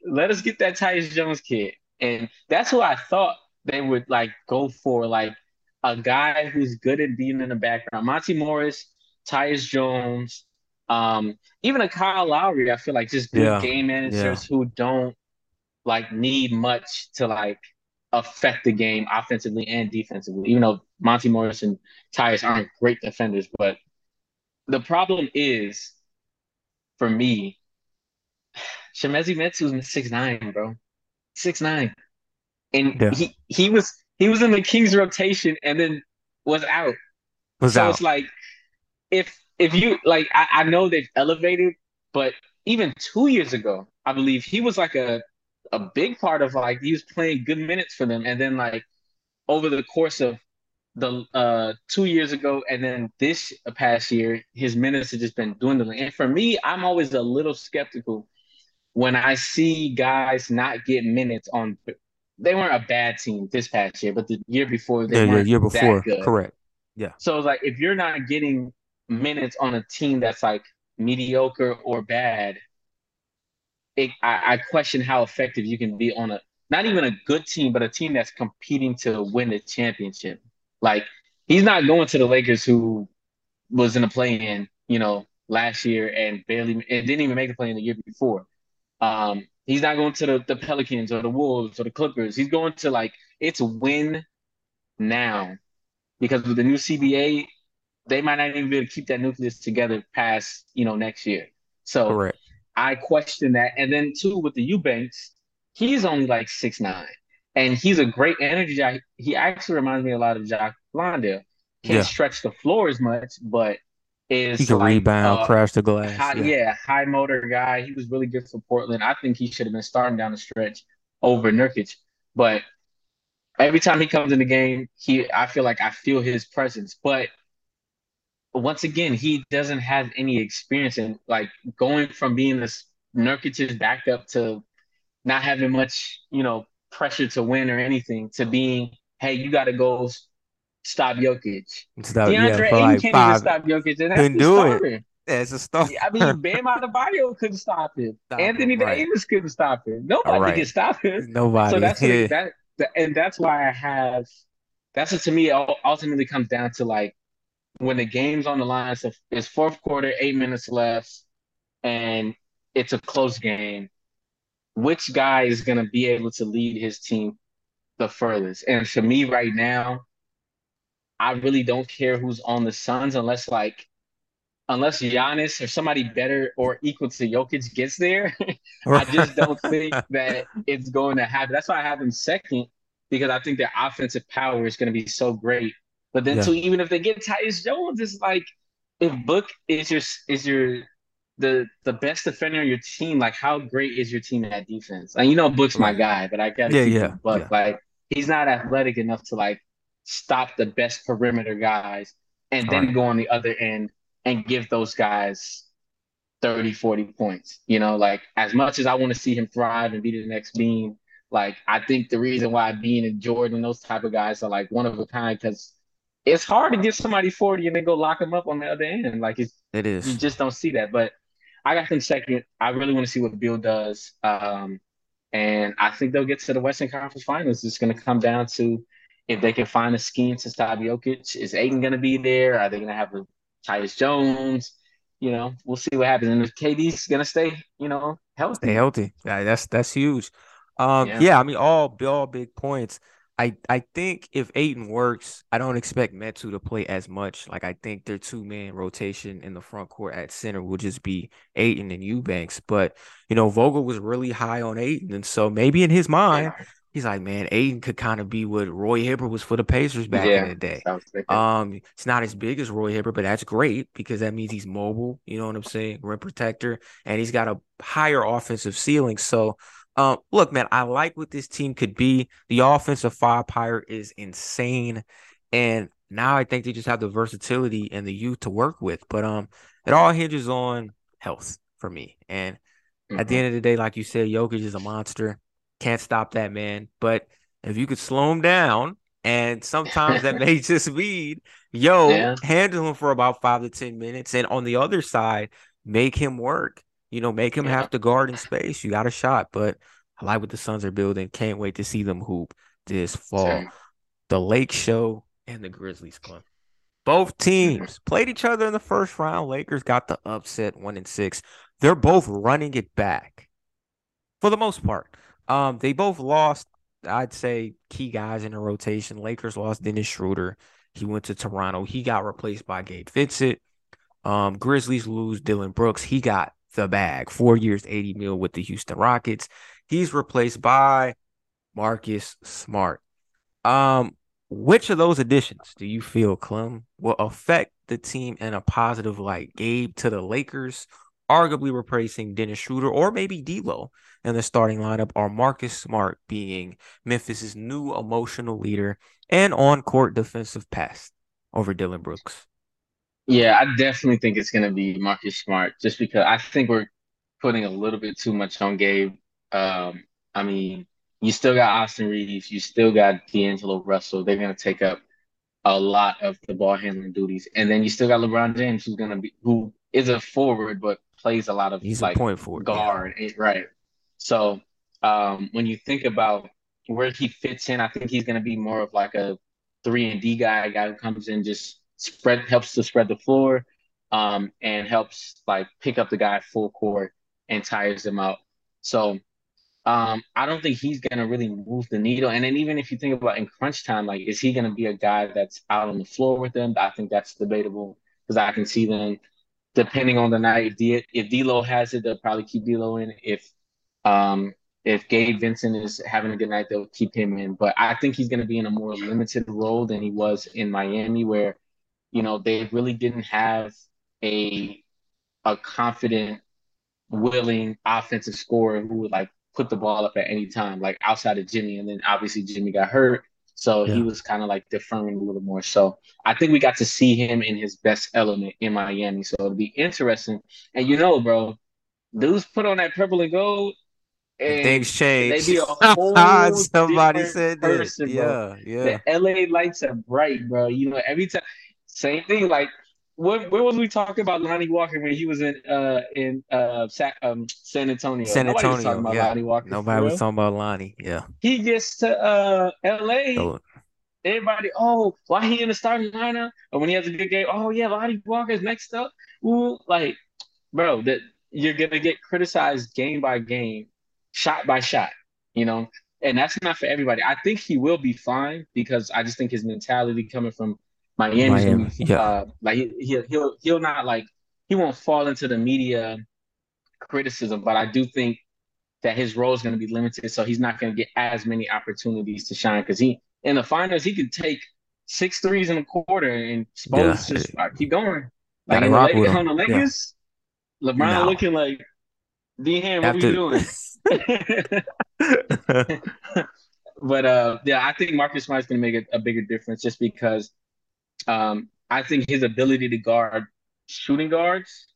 let us get that Tyus Jones kid, and that's who I thought they would like go for, like a guy who's good at being in the background. Monty Morris, Tyus Jones, um, even a Kyle Lowry. I feel like just good yeah. game managers yeah. who don't like need much to like affect the game offensively and defensively. Even though Monty Morris and Tyus aren't great defenders, but the problem is for me, Chimezie Metu's six nine, bro, six nine, and yeah. he he was he was in the Kings rotation and then was out. Was so out. it's like if if you like, I, I know they've elevated, but even two years ago, I believe he was like a a big part of like he was playing good minutes for them, and then like over the course of the uh two years ago and then this past year, his minutes have just been dwindling. And for me, I'm always a little skeptical when I see guys not get minutes on. They weren't a bad team this past year, but the year before they yeah, weren't year before, correct. Yeah. So it's like if you're not getting minutes on a team that's like mediocre or bad, it, I, I question how effective you can be on a not even a good team, but a team that's competing to win the championship. Like he's not going to the Lakers who was in the play-in, you know, last year and barely and didn't even make the play in the year before. Um, he's not going to the, the Pelicans or the Wolves or the Clippers. He's going to like it's win now because with the new CBA, they might not even be able to keep that nucleus together past you know next year. So Correct. I question that. And then two with the Eubanks, he's only like six nine, and he's a great energy guy. He actually reminds me a lot of Jock Landale. Can't yeah. stretch the floor as much, but is he can like, rebound, uh, crash the glass. High, yeah. yeah, high motor guy. He was really good for Portland. I think he should have been starting down the stretch over Nurkic, but every time he comes in the game, he I feel like I feel his presence, but once again, he doesn't have any experience in like going from being this Nurkic's backup to not having much, you know, pressure to win or anything to being, hey, you got to go stop Jokic. Stop, DeAndre yeah, Ayton like can't five, even stop Jokic. And couldn't do it. Yeah, it's a start. I mean, *laughs* Bam Adebayo couldn't stop him. Stop Anthony him, right. Davis couldn't stop him. Nobody right. can stop him. Nobody. So that's *laughs* yeah. that, that, and that's why I have. That's what to me ultimately comes down to like when the game's on the line. So it's fourth quarter, eight minutes left, and it's a close game. Which guy is going to be able to lead his team the furthest? And for me, right now, I really don't care who's on the Suns unless like unless Giannis or somebody better or equal to Jokic gets there, *laughs* I just don't think that it's going to happen. That's why I have them second because I think their offensive power is going to be so great. But then, yeah. so even if they get Tyus Jones, it's like if Book is your is your the the best defender on your team, like how great is your team at defense? And you know, Book's my guy, but I gotta yeah, yeah, Book. Yeah. Like he's not athletic enough to like stop the best perimeter guys and then right. go on the other end and give those guys 30, 40 points. You know, like as much as I want to see him thrive and be the next Bean, like I think the reason why Bean and Jordan, those type of guys are like one of a kind because it's hard to give somebody 40 and then go lock them up on the other end. Like it's it is. You just don't see that. But I got them second. I really want to see what Bill does. Um, and I think they'll get to the Western Conference Finals. It's going to come down to if they can find a scheme to stop Jokic. Is Ayton going to be there? Are they going to have a Tyus Jones. You know, we'll see what happens. And if KD's gonna stay, you know, healthy. Stay healthy. Yeah, that's that's huge. Um, yeah. yeah, I mean, all all big points. I I think if Ayton works, I don't expect Metu to play as much. Like I think their two man rotation in the front court at center will just be Ayton and Eubanks. But you know, Vogel was really high on Ayton, and so maybe in his mind, yeah he's like, man, Ayton could kind of be what Roy Hibbert was for the Pacers back yeah, in the day. Um, it's not as big as Roy Hibbert, but that's great because that means he's mobile. You know what I'm saying? Rim protector, and he's got a higher offensive ceiling. So, um, look, man, I like what this team could be. The offensive firepower is insane, and now I think they just have the versatility and the youth to work with. But um, it all hinges on health for me. And mm-hmm. at the mm-hmm. end of the day, like you said, Jokic is a monster. Can't stop that man. But if you could slow him down, and sometimes that may *laughs* just mean, yo, yeah. handle him for about five to 10 minutes. And on the other side, make him work. You know, make him yeah. have to guard in space. You got a shot. But I like what the Suns are building. Can't wait to see them hoop this fall. The Lake Show and the Grizzlies club. Both teams played each other in the first round. Lakers got the upset one and six. They're both running it back for the most part. Um, they both lost, I'd say, key guys in the rotation. Lakers lost Dennis Schroeder. He went to Toronto. He got replaced by Gabe Vincent. Um, Grizzlies lose Dillon Brooks. He got the bag. Four years, 80 mil with the Houston Rockets. He's replaced by Marcus Smart. Um, which of those additions do you feel, Clem, will affect the team in a positive light? Gabe to the Lakers arguably replacing Dennis Schroeder or maybe D'Lo in the starting lineup, or Marcus Smart being Memphis's new emotional leader and on-court defensive pest over Dillon Brooks. Yeah, I definitely think it's going to be Marcus Smart, just because I think we're putting a little bit too much on Gabe. Um, I mean, you still got Austin Reaves, you still got D'Angelo Russell. They're going to take up a lot of the ball handling duties, and then you still got LeBron James, who's going to be who is a forward, but plays a lot of he's like a point forward guard, yeah. right? So um, when you think about where he fits in, I think he's going to be more of like a three and D guy, a guy who comes in just spread helps to spread the floor, um, and helps like pick up the guy full court and tires them out. So um, I don't think he's gonna really move the needle. And then even if you think about in crunch time, like is he gonna be a guy that's out on the floor with them? I think that's debatable because I can see them depending on the night. If D- if D'Lo has it, they'll probably keep D'Lo in. If um, if Gabe Vincent is having a good night, they'll keep him in. But I think he's going to be in a more limited role than he was in Miami, where you know they really didn't have a a confident, willing offensive scorer who would like put the ball up at any time, like outside of Jimmy. And then obviously Jimmy got hurt. So yeah. he was kind of like deferring a little more. So I think we got to see him in his best element in Miami. So it'll be interesting. And you know, bro, dudes put on that purple and gold. And things change. They be a *laughs* whole Somebody said person, that. Yeah, yeah. The LA lights are bright, bro. You know, every time, same thing. Like what where was we talking about Lonnie Walker when he was in uh in uh um, San Antonio? San Nobody was Antonio, talking about yeah. Lonnie Walker. Nobody was talking about Lonnie. Yeah. He gets to uh LA. So, Everybody, oh, why he in the starting lineup? Or when he has a good game, oh yeah, Lonnie Walker's next up. Ooh, like, bro, that you're gonna get criticized game by game, shot by shot, you know, and that's not for everybody. I think he will be fine because I just think his mentality coming from Miami's gonna Miami, yeah. uh, like he, he'll he'll he'll not like he won't fall into the media criticism, but I do think that his role is going to be limited, so he's not going to get as many opportunities to shine because he in the finals he could take six threes in a quarter and Yeah. just uh, keep going. Like in the, rock Lake- with him. on the Yeah. Lakers, LeBron No. looking like D Ham, what After- you doing? *laughs* *laughs* but uh, yeah, I think Marcus Smart's going to make a, a bigger difference just because um, I think his ability to guard shooting guards,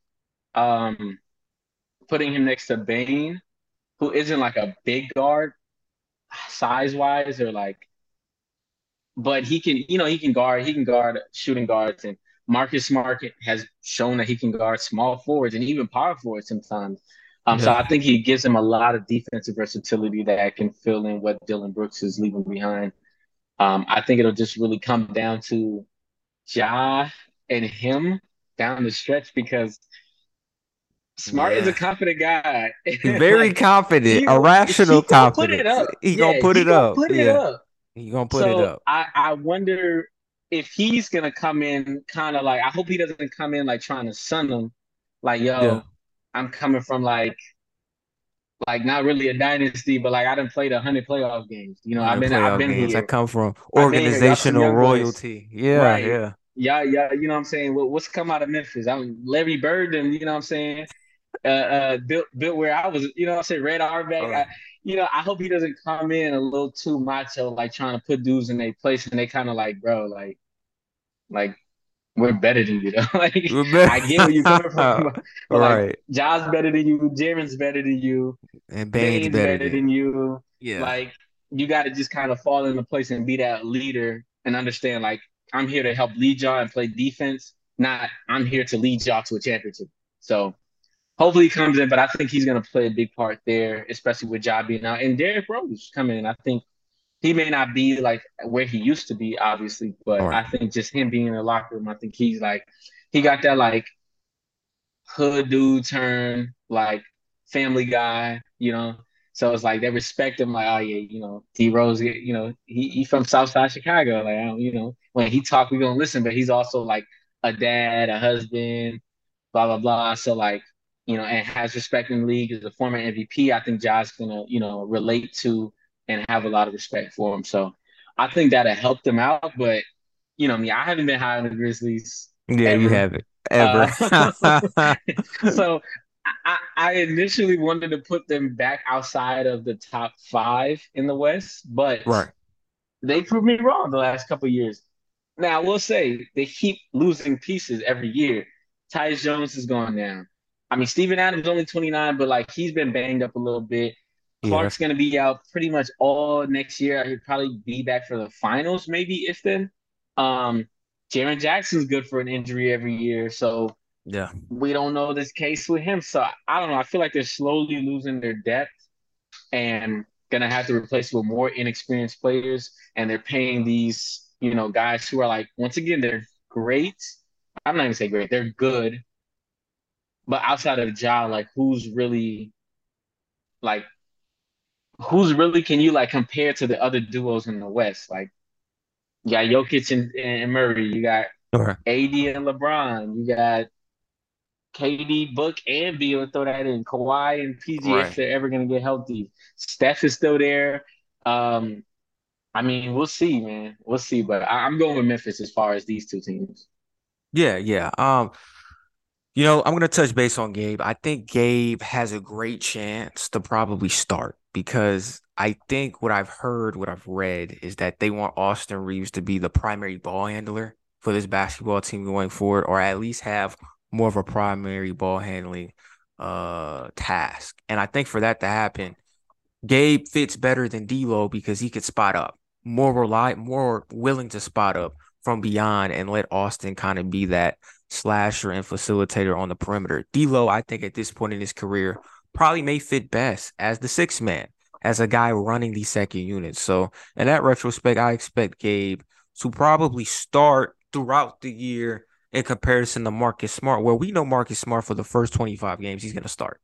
um, putting him next to Bane, who isn't like a big guard size wise or like, but he can, you know, he can guard, he can guard shooting guards, and Marcus Smart has shown that he can guard small forwards and even power forwards sometimes. Um, So I think he gives him a lot of defensive versatility that can fill in what Dillon Brooks is leaving behind. Um, I think it'll just really come down to Ja and him down the stretch because Smart is a confident guy. Very *laughs* Like, confident, he irrational he gonna put it up. He Yeah, gonna put he it gonna up. Put it yeah, up. he gonna put so it up. I, I wonder if he's gonna come in kind of like I hope he doesn't come in like trying to sun them, like yo, Yeah. I'm coming from like like not really a dynasty, but like I done played a hundred playoff games. You know, I've the been I've been games. I come from I've been here. Y'all some organizational boys. royalty. Yeah, Right. yeah. Yeah, yeah, you know what I'm saying? What, what's come out of Memphis? I'm Larry Bird and you know what I'm saying? Uh uh built built where I was, you know what I'm saying, Red. I, you know, I hope he doesn't come in a little too macho, like trying to put dudes in their place and they kind of like, bro, like like we're better than you though. *laughs* like I get where you're coming *laughs* from. like, right. Ja's better than you, Jaren's better than you, And Bane's Bane's better better than than you. yeah. Like you got to just kind of fall into place and be that leader and understand like I'm here to help lead y'all and play defense, not I'm here to lead y'all to a championship. So hopefully he comes in, but I think he's gonna play a big part there, especially with Ja being out and Derrick Rose coming in. I think he may not be like where he used to be, obviously, but Right. I think just him being in the locker room, I think he's like he got that like hood dude turn, like family guy, you know. So it's like they respect him, like, oh yeah, you know, D Rose, you know, he he from Southside Chicago, like, I don't, you know, when he talk, we gonna listen, but he's also like a dad, a husband, blah blah blah. So like, you know, and has respect in the league as a former MVP. I think Josh's gonna, you know, relate to and have a lot of respect for him. So I think that'll help them out. But you know, me, I haven't been high on the Grizzlies yeah, you haven't Ever. Uh, *laughs* so I, I initially wanted to put them back outside of the top five in the West, but right. they proved me wrong the last couple of years. Now I will say they keep losing pieces every year. Tyus Jones is going down. I mean, Steven Adams only 29, but like he's been banged up a little bit. Yeah. Clarke's gonna be out pretty much all next year. He'll probably be back for the finals, maybe if then. Um, Jaren Jackson's good for an injury every year, so Yeah. we don't know this case with him. So I don't know. I feel like they're slowly losing their depth and gonna have to replace with more inexperienced players. And they're paying these, you know, guys who are like, once again, they're great. I'm not gonna say great, they're good. But outside of Ja, like who's really like who's really can you like compare to the other duos in the West? Like you got Jokic and, and Murray, you got Right. AD and LeBron. You got KD, Book, and Beal. Throw that in. Kawhi and PG Right. if they're ever going to get healthy. Steph is still there. Um, I mean, we'll see, man. We'll see. But I, I'm going with Memphis as far as these two teams. Yeah, yeah. Um, you know, I'm gonna touch base on Gabe. I think Gabe has a great chance to probably start because I think what I've heard, what I've read is that they want Austin Reaves to be the primary ball handler for this basketball team going forward, or at least have more of a primary ball handling uh task. And I think for that to happen, Gabe fits better than D'Lo because he could spot up, more rely, more willing to spot up, from beyond and let Austin kind of be that slasher and facilitator on the perimeter. D'Lo, I think at this point in his career, probably may fit best as the sixth man, as a guy running the second unit. So in that retrospect, I expect Gabe to probably start throughout the year in comparison to Marcus Smart, where we know Marcus Smart for the first 25 games, he's going to start.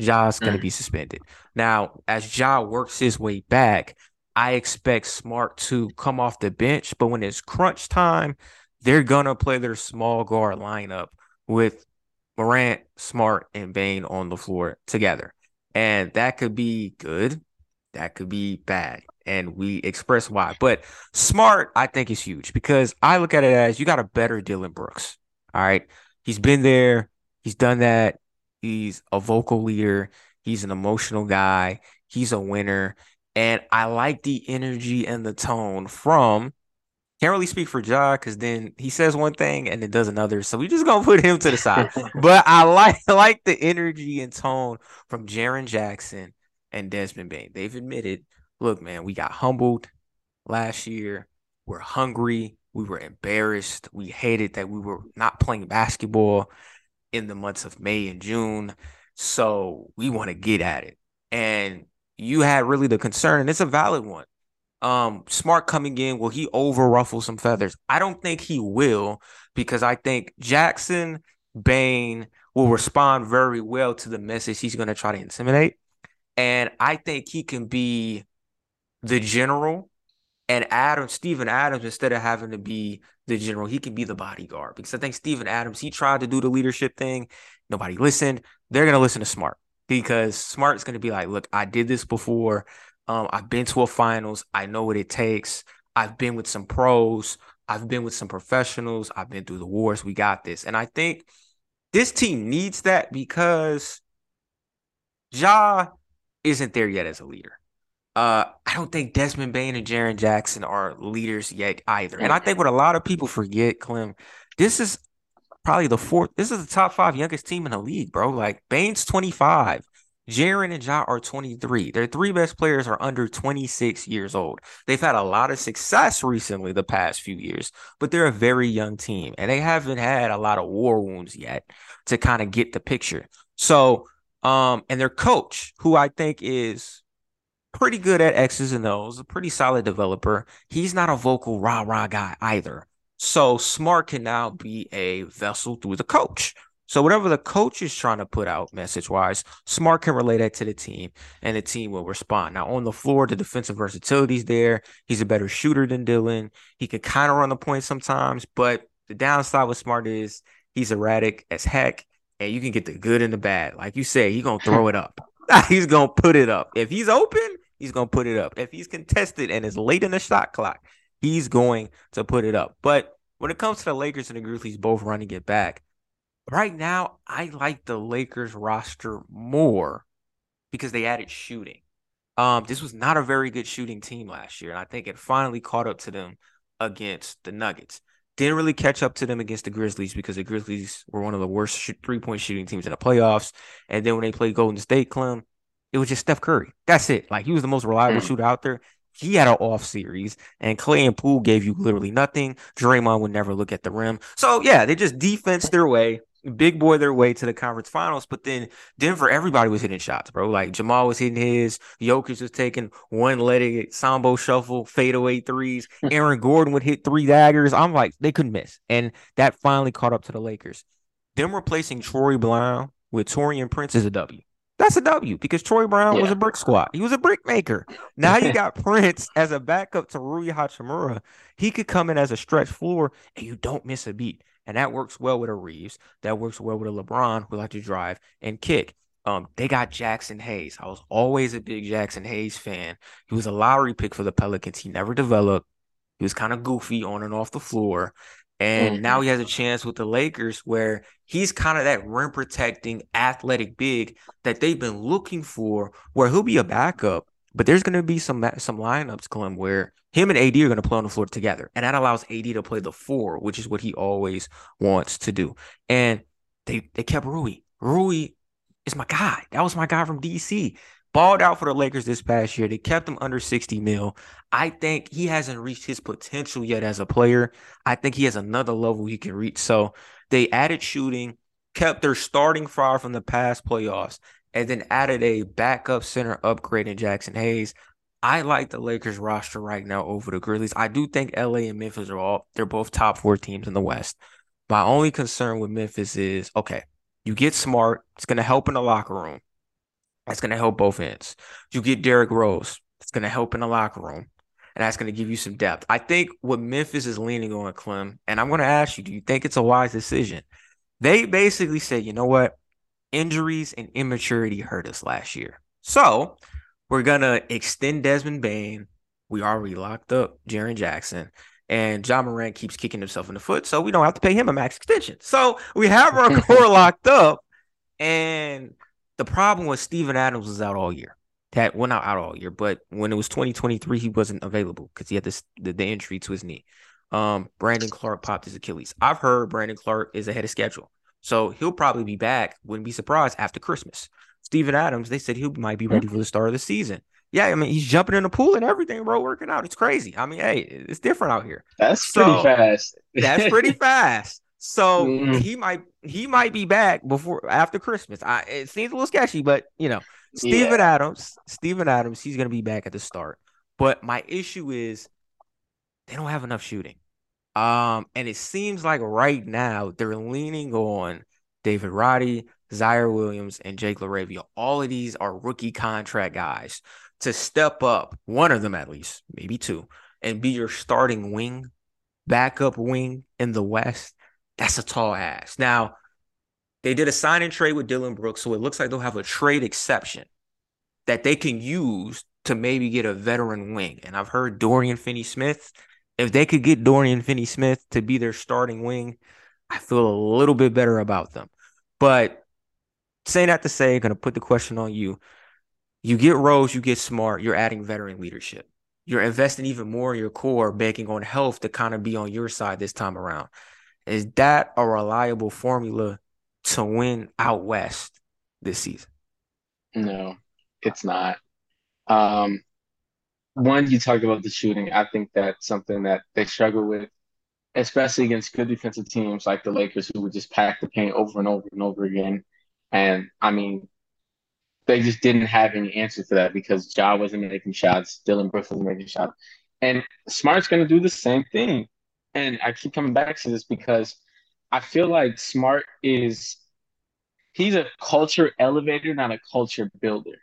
Ja's going to mm. be suspended. Now, as Ja works his way back, I expect Smart to come off the bench, but when it's crunch time, they're going to play their small guard lineup with Morant, Smart, and Bane on the floor together. And that could be good. That could be bad. And we express why. But Smart, I think, is huge because I look at it as you got a better Dillon Brooks. All right. He's been there, he's done that. He's a vocal leader, he's an emotional guy, he's a winner. And I like the energy and the tone from can't really speak for Ja because then he says one thing and it does another. So we just gonna put him to the side. *laughs* but I like I *laughs* like the energy and tone from Jaren Jackson and Desmond Bane. They've admitted, look, man, we got humbled last year. We're hungry. We were embarrassed. We hated that we were not playing basketball in the months of May and June. So we want to get at it. And you had really the concern, and it's a valid one um Smart coming in, will he over ruffle some feathers? I don't think he will because I think Jackson Bane will respond very well to the message he's going to try to intimidate. And I think he can be the general and Adam, Steven Adams, instead of having to be the general, he can be the bodyguard. Because I think Steven Adams, he tried to do the leadership thing. Nobody listened. They're gonna listen to Smart because Smart's gonna be like, look, I did this before. Um, I've been to a finals. I know what it takes. I've been with some pros. I've been with some professionals. I've been through the wars. We got this. And I think this team needs that because Ja isn't there yet as a leader. Uh, I don't think Desmond Bane and Jaren Jackson are leaders yet either. And I think what a lot of people forget, Clem, this is probably the fourth. This is the top five youngest team in the league, bro. Like Bane's 25. Jaren and Ja are 23. Their three best players are under 26 years old. They've had a lot of success recently the past few years, but they're a very young team and they haven't had a lot of war wounds yet to kind of get the picture. So, um, and their coach, who I think is pretty good at X's and O's, a pretty solid developer. He's not a vocal rah rah guy either. So Smart can now be a vessel through the coach. So whatever the coach is trying to put out message wise, Smart can relay that to the team and the team will respond. Now on the floor, the defensive versatility is there. He's a better shooter than Dillon. He can kind of run the point sometimes, but the downside with Smart is he's erratic as heck. And you can get the good and the bad. Like you say, he's gonna *laughs* throw it up. *laughs* he's gonna put it up. If he's open, he's gonna put it up. If he's contested and is late in the shot clock, he's going to put it up. But when it comes to the Lakers and the Grizzlies both running it back, right now, I like the Lakers roster more because they added shooting. Um, this was not a very good shooting team last year, and I think it finally caught up to them against the Nuggets. Didn't really catch up to them against the Grizzlies because the Grizzlies were one of the worst sh- three point shooting teams in the playoffs. And then when they played Golden State, Clem, it was just Steph Curry. That's it. Like he was the most reliable mm. shooter out there. He had an off series, and Klay and Poole gave you literally nothing. Draymond would never look at the rim. So yeah, they just defense their way big boy their way to the conference finals. But then Denver, everybody was hitting shots, bro. Like Jamal was hitting his, Jokic was taking one legged Sombor shuffle, fadeaway threes. Hmm. Aaron Gordon would hit three daggers. I'm like, they couldn't miss. And that finally caught up to the Lakers. Them replacing Troy Brown with Taurean Prince is a W. That's a W because Troy Brown yeah. was a brick squad. He was a brick maker. Now you *laughs* got Prince as a backup to Rui Hachimura. He could come in as a stretch floor and you don't miss a beat. And that works well with a Reaves. That works well with a LeBron who like to drive and kick. Um, they got Jaxson Hayes. I was always a big Jaxson Hayes fan. He was a lottery pick for the Pelicans. He never developed. He was kind of goofy on and off the floor. And mm-hmm. now he has a chance with the Lakers where he's kind of that rim protecting athletic big that they've been looking for, where he'll be a backup. But there's going to be some some lineups, Clem, where him and AD are going to play on the floor together. And that allows AD to play the four, which is what he always wants to do. And they they kept Rui. Rui is my guy. That was my guy from DC. balled out for the Lakers this past year. They kept him under 60 mil. I think he hasn't reached his potential yet as a player. I think he has another level he can reach. So they added shooting, kept their starting five from the past playoffs, and then added a backup center upgrade in Jaxson Hayes. I like the Lakers roster right now over the Grizzlies. I do think LA and Memphis are all they're both top four teams in the West. My only concern with Memphis is okay, you get smart, it's gonna help in the locker room. That's gonna help both ends. You get Derrick Rose, it's gonna help in the locker room. And that's going to give you some depth. I think what Memphis is leaning on, Clem, and I'm going to ask you, do you think it's a wise decision? They basically said, you know what? Injuries and immaturity hurt us last year. So we're gonna extend Desmond Bane. We already locked up Jaren Jackson. And Ja Morant keeps kicking himself in the foot, so we don't have to pay him a max extension. So we have our *laughs* core locked up. And the problem was Steven Adams was out all year. That well, not out all year, but when it was 2023, he wasn't available because he had this the, the injury to his knee. Um, Brandon Clarke popped his Achilles. I've heard Brandon Clarke is ahead of schedule. So he'll probably be back. Wouldn't be surprised after Christmas. Steven Adams, they said he might be ready for the start of the season. Yeah, I mean he's jumping in the pool and everything, bro, working out. It's crazy. I mean, hey, it's different out here. That's so, pretty fast. that's pretty *laughs* fast. So mm. he might he might be back before after Christmas. I it seems a little sketchy, but you know, Steven yeah. Adams, Steven Adams, he's gonna be back at the start. But my issue is they don't have enough shooting. Um, and it seems like right now they're leaning on David Roddy, Ziaire Williams, and Jake LaRavia. All of these are rookie contract guys to step up, one of them at least, maybe two, and be your starting wing, backup wing in the West. That's a tall ass. Now, they did a sign and trade with Dillon Brooks, so it looks like they'll have a trade exception that they can use to maybe get a veteran wing. And I've heard Dorian Finney Smith if they could get Dorian Finney Smith to be their starting wing, I feel a little bit better about them. But saying that to say, I'm going to put the question on you. You get Rose, you get smart, you're adding veteran leadership. You're investing even more in your core, banking on health to kind of be on your side this time around. Is that a reliable formula to win out west this season? No, it's not. Um, one, you talked about the shooting. I think that's something that they struggle with, especially against good defensive teams like the Lakers, who would just pack the paint over and over and over again. And I mean, they just didn't have any answer for that because Ja wasn't making shots, Dillon Brooks wasn't making shots, and Smart's going to do the same thing. And I keep coming back to this because I feel like Smart is he's a culture elevator, not a culture builder.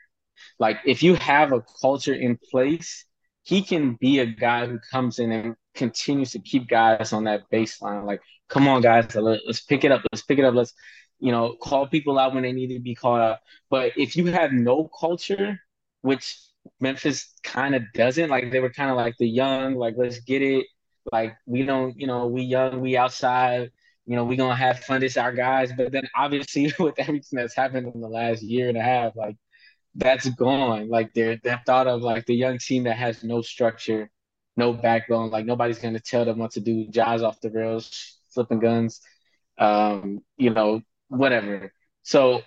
Like if you have a culture in place, he can be a guy who comes in and continues to keep guys on that baseline. Like, come on, guys, let's pick it up. Let's pick it up. Let's, you know, call people out when they need to be called out. But if you have no culture, which Memphis kind of doesn't, like they were kind of like the young, like let's get it. Like we don't, you know, we young, we outside you know, we gonna have fun. This our guys, but then obviously *laughs* with everything that's happened in the last year and a half, like that's gone. Like they're that thought of like the young team that has no structure, no backbone. Like nobody's gonna tell them what to do. Jaws off the rails, flipping guns, um, you know, whatever. So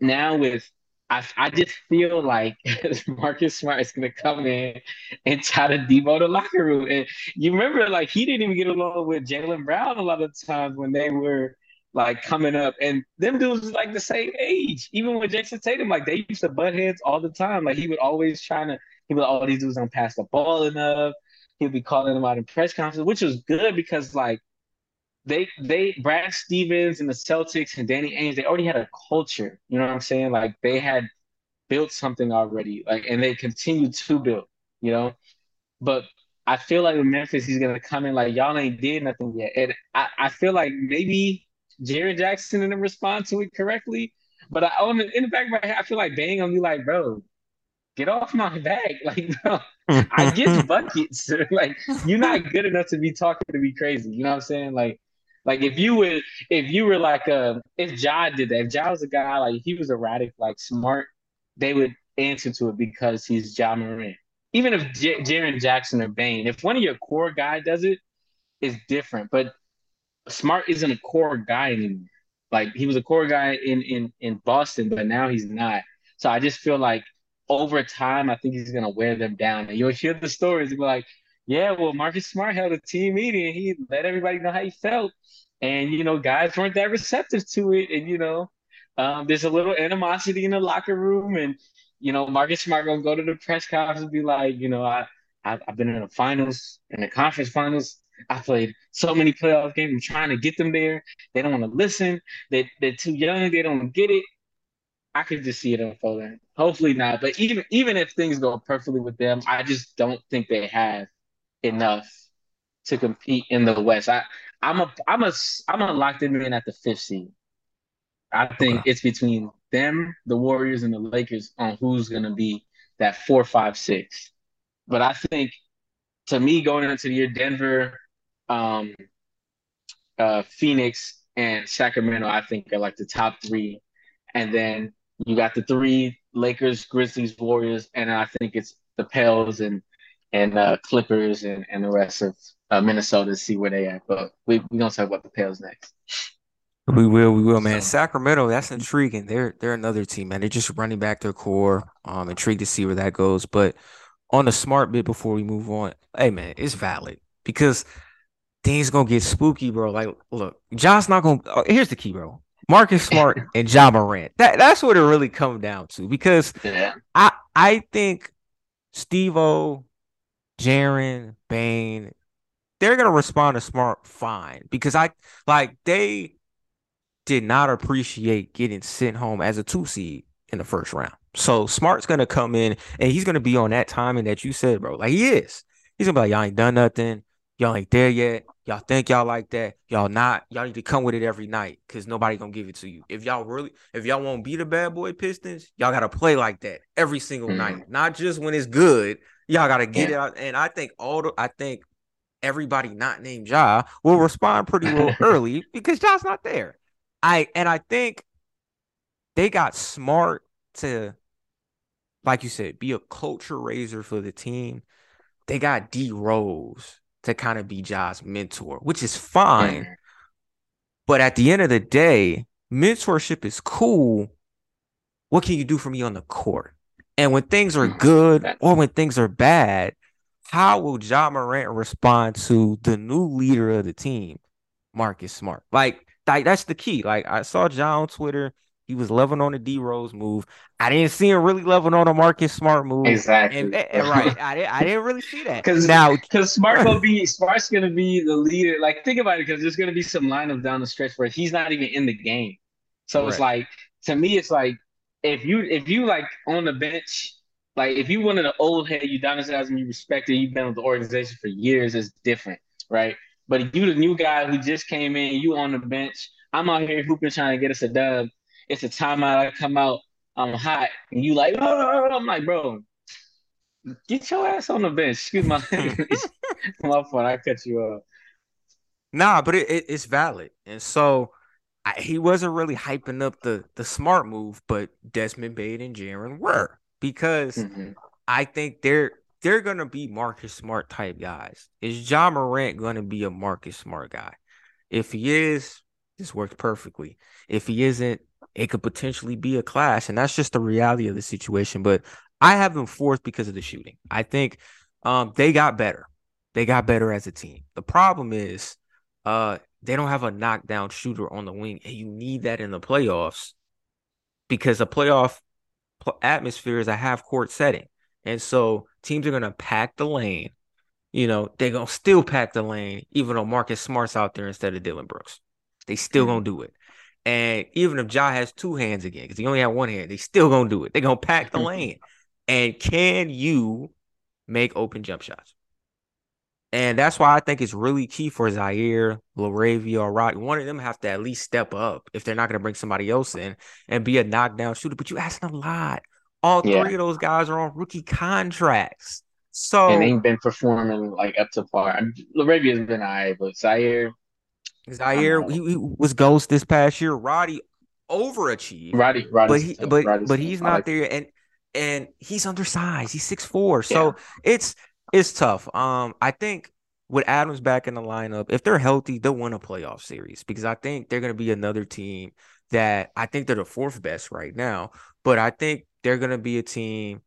now with I, I just feel like *laughs* Marcus Smart is gonna come in and try to demote the locker room. And you remember, like he didn't even get along with Jaylen Brown a lot of times when they were like coming up, and them dudes was like the same age. Even with Jayson Tatum, like they used to butt heads all the time. Like he would always trying to, he would all oh, these dudes don't pass the ball enough. He'd be calling them out in press conferences, which was good because like they they Brad Stevens and the Celtics and Danny Ainge, they already had a culture. You know what I'm saying? Like they had built something already, like and they continue to build. You know, but I feel like with Memphis, he's gonna come in like y'all ain't did nothing yet, and I, I feel like maybe Jaren Jackson didn't respond to it correctly. But I on in the back of my head, I feel like bang on you like, bro, get off my back. *laughs* Like, bro, I get *laughs* buckets. *laughs* like, you're not good enough to be talking to me crazy. You know what I'm saying? Like, like if you would, if you were like a, if Ja did that, if Ja was a guy like he was erratic, like smart, they would answer to it because he's Ja Morant. Even if J- Jaren Jackson or Bane, if one of your core guy does it, it's different. But Smart isn't a core guy anymore. Like he was a core guy in in in Boston, but now he's not. So I just feel like over time, I think he's gonna wear them down. And you'll hear the stories be like, yeah, well, Marcus Smart held a team meeting and he let everybody know how he felt. And you know, guys weren't that receptive to it. And you know, um, there's a little animosity in the locker room, and you know, Marcus Smart gonna go to the press conference and be like, you know, I I've, I've been in the finals, in the conference finals. I played so many playoff games. I'm trying to get them there. They don't want to listen. They they're too young. They don't get it. I could just see it unfolding. Hopefully not. But even even if things go perfectly with them, I just don't think they have enough to compete in the West. I I'm a I'm a I'm gonna lock them in at the fifth seed. I think okay. it's between them, the Warriors, and the Lakers on who's gonna be that four, five, six. But I think to me going into the year, Denver, um, uh, Phoenix, and Sacramento, I think are like the top three. And then you got the three Lakers, Grizzlies, Warriors, and I think it's the Pels and and uh, Clippers and, and the rest of uh, Minnesota to see where they at. But we we gonna talk about the Pels next. We will, we will, man. So, Sacramento, that's intriguing. They're they're another team, man. They're just running back their core. Um, intrigued to see where that goes. But on the smart bit before we move on, hey man, it's valid because things gonna get spooky, bro. Like, look, John's not gonna. Oh, here's the key, bro. Marcus Smart *laughs* and Ja Morant. That that's what it really comes down to because yeah. I I think Steve O, Jaren, Bane, they're gonna respond to Smart fine because I like they did not appreciate getting sent home as a two seed in the first round. So Smart's gonna come in and he's gonna be on that timing that you said, bro. Like he is. He's gonna be like, y'all ain't done nothing. Y'all ain't there yet. Y'all think y'all like that. Y'all not. Y'all need to come with it every night because nobody gonna give it to you. If y'all really, if y'all won't be the bad boy Pistons, y'all gotta play like that every single mm-hmm. night. Not just when it's good. Y'all gotta get yeah. it out. And I think all the, I think everybody not named Ja will respond pretty well *laughs* early because Ja's not there. I and I think they got smart to, like you said, be a culture raiser for the team. They got D Rose to kind of be Ja's mentor, which is fine. But at the end of the day, mentorship is cool. What can you do for me on the court? And when things are mm. good or when things are bad, how will Ja Morant respond to the new leader of the team, Marcus Smart? Like, like that's the key. Like I saw Ja on Twitter he was loving on the D Rose move. I didn't see him really loving on a Marcus Smart move. Exactly. And, and right. I didn't, I didn't really see that. *laughs* Because now, *laughs* because Smart will be *laughs* Smart's gonna be the leader. Like think about it, because there's gonna be some lineup down the stretch where he's not even in the game. So right. it's like to me, it's like if you if you like on the bench, like if you one of the old head you Udonis Haslem you respect it, you've been with the organization for years, it's different, right? But you the new guy who just came in, you on the bench. I'm out here hooping trying to get us a dub it's a timeout. I come out, I'm hot, and you like, oh, I'm like, bro, get your ass on the bench. Excuse my *laughs* *laughs* my fault. I cut you off. Nah, but it, it, it's valid, and so I, he wasn't really hyping up the the smart move, but Desmond Bane and Jaren were because mm-hmm. I think they're they're gonna be Marcus Smart type guys. Is Ja Morant gonna be a Marcus Smart guy? If he is, this works perfectly. If he isn't, it could potentially be a clash, and that's just the reality of the situation. But I have them fourth because of the shooting. I think um, they got better. They got better as a team. The problem is uh, they don't have a knockdown shooter on the wing, and you need that in the playoffs because a playoff atmosphere is a half court setting. And so teams are going to pack the lane. You know, they're going to still pack the lane, even though Marcus Smart's out there instead of Dillon Brooks. They still mm-hmm. going to do it. And even if Ja has two hands again, because he only had one hand, they still gonna do it. They're gonna pack the *laughs* lane. And can you make open jump shots? And that's why I think it's really key for Ziaire, LaRavia, or Rock. One of them have to at least step up if they're not to bring somebody else in and be a knockdown shooter. But you asking a lot. All yeah. three of those guys are on rookie contracts. So and ain't been performing like up to par. LaRavia's been all right, but Ziaire, Ziaire he, he, was ghost this past year. Roddy overachieved. Roddy, Roddy, but he, but Roddy's but he's not like there, and and he's undersized. He's six four, so yeah. it's it's tough. Um, I think with Adams back in the lineup, if they're healthy, they'll win a playoff series because I think they're going to be another team that I think they're the fourth best right now, but I think they're going to be a team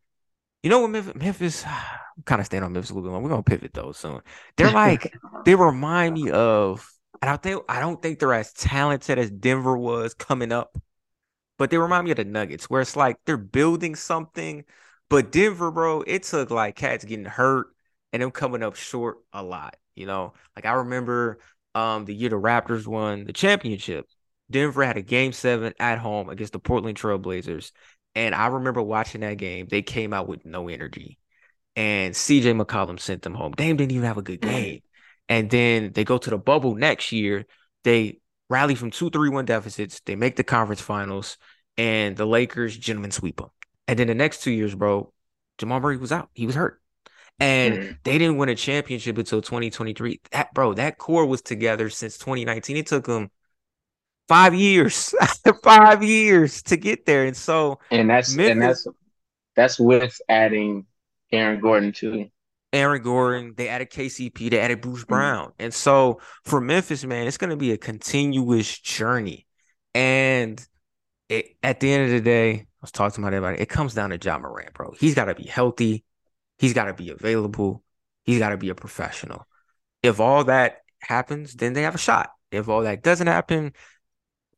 You know what Memphis, Memphis *sighs* I'm kind of staying on Memphis a little bit more. We're gonna pivot though soon. They're *laughs* like they remind me of I don't think I don't think they're as talented as Denver was coming up, but they remind me of the Nuggets, where it's like they're building something. But Denver, bro, it took like cats getting hurt and them coming up short a lot. You know, like I remember um the year the Raptors won the championship. Denver had a game seven at home against the Portland Trailblazers. And I remember watching that game. They came out with no energy. And CJ McCollum sent them home. Dame didn't even have a good game. And then they go to the bubble next year. They rally from two, three, one deficits. They make the conference finals, and the Lakers gentlemen sweep them. And then the next two years, bro, Jamal Murray was out. He was hurt. And mm. they didn't win a championship until 2023. That bro, that core was together since 2019. It took them five years, *laughs* five years to get there. And so and that's Memphis, and that's that's with adding Aaron Gordon too. Aaron Gordon, they added KCP, they added Bruce mm-hmm. Brown. Mm-hmm. And so for Memphis, man, it's gonna be a continuous journey. And it, at the end of the day, I was talking to dad about it. It comes down to Ja Morant, bro. He's got to be healthy. He's got to be available. He's got to be a professional. If all that happens, then they have a shot. If all that doesn't happen,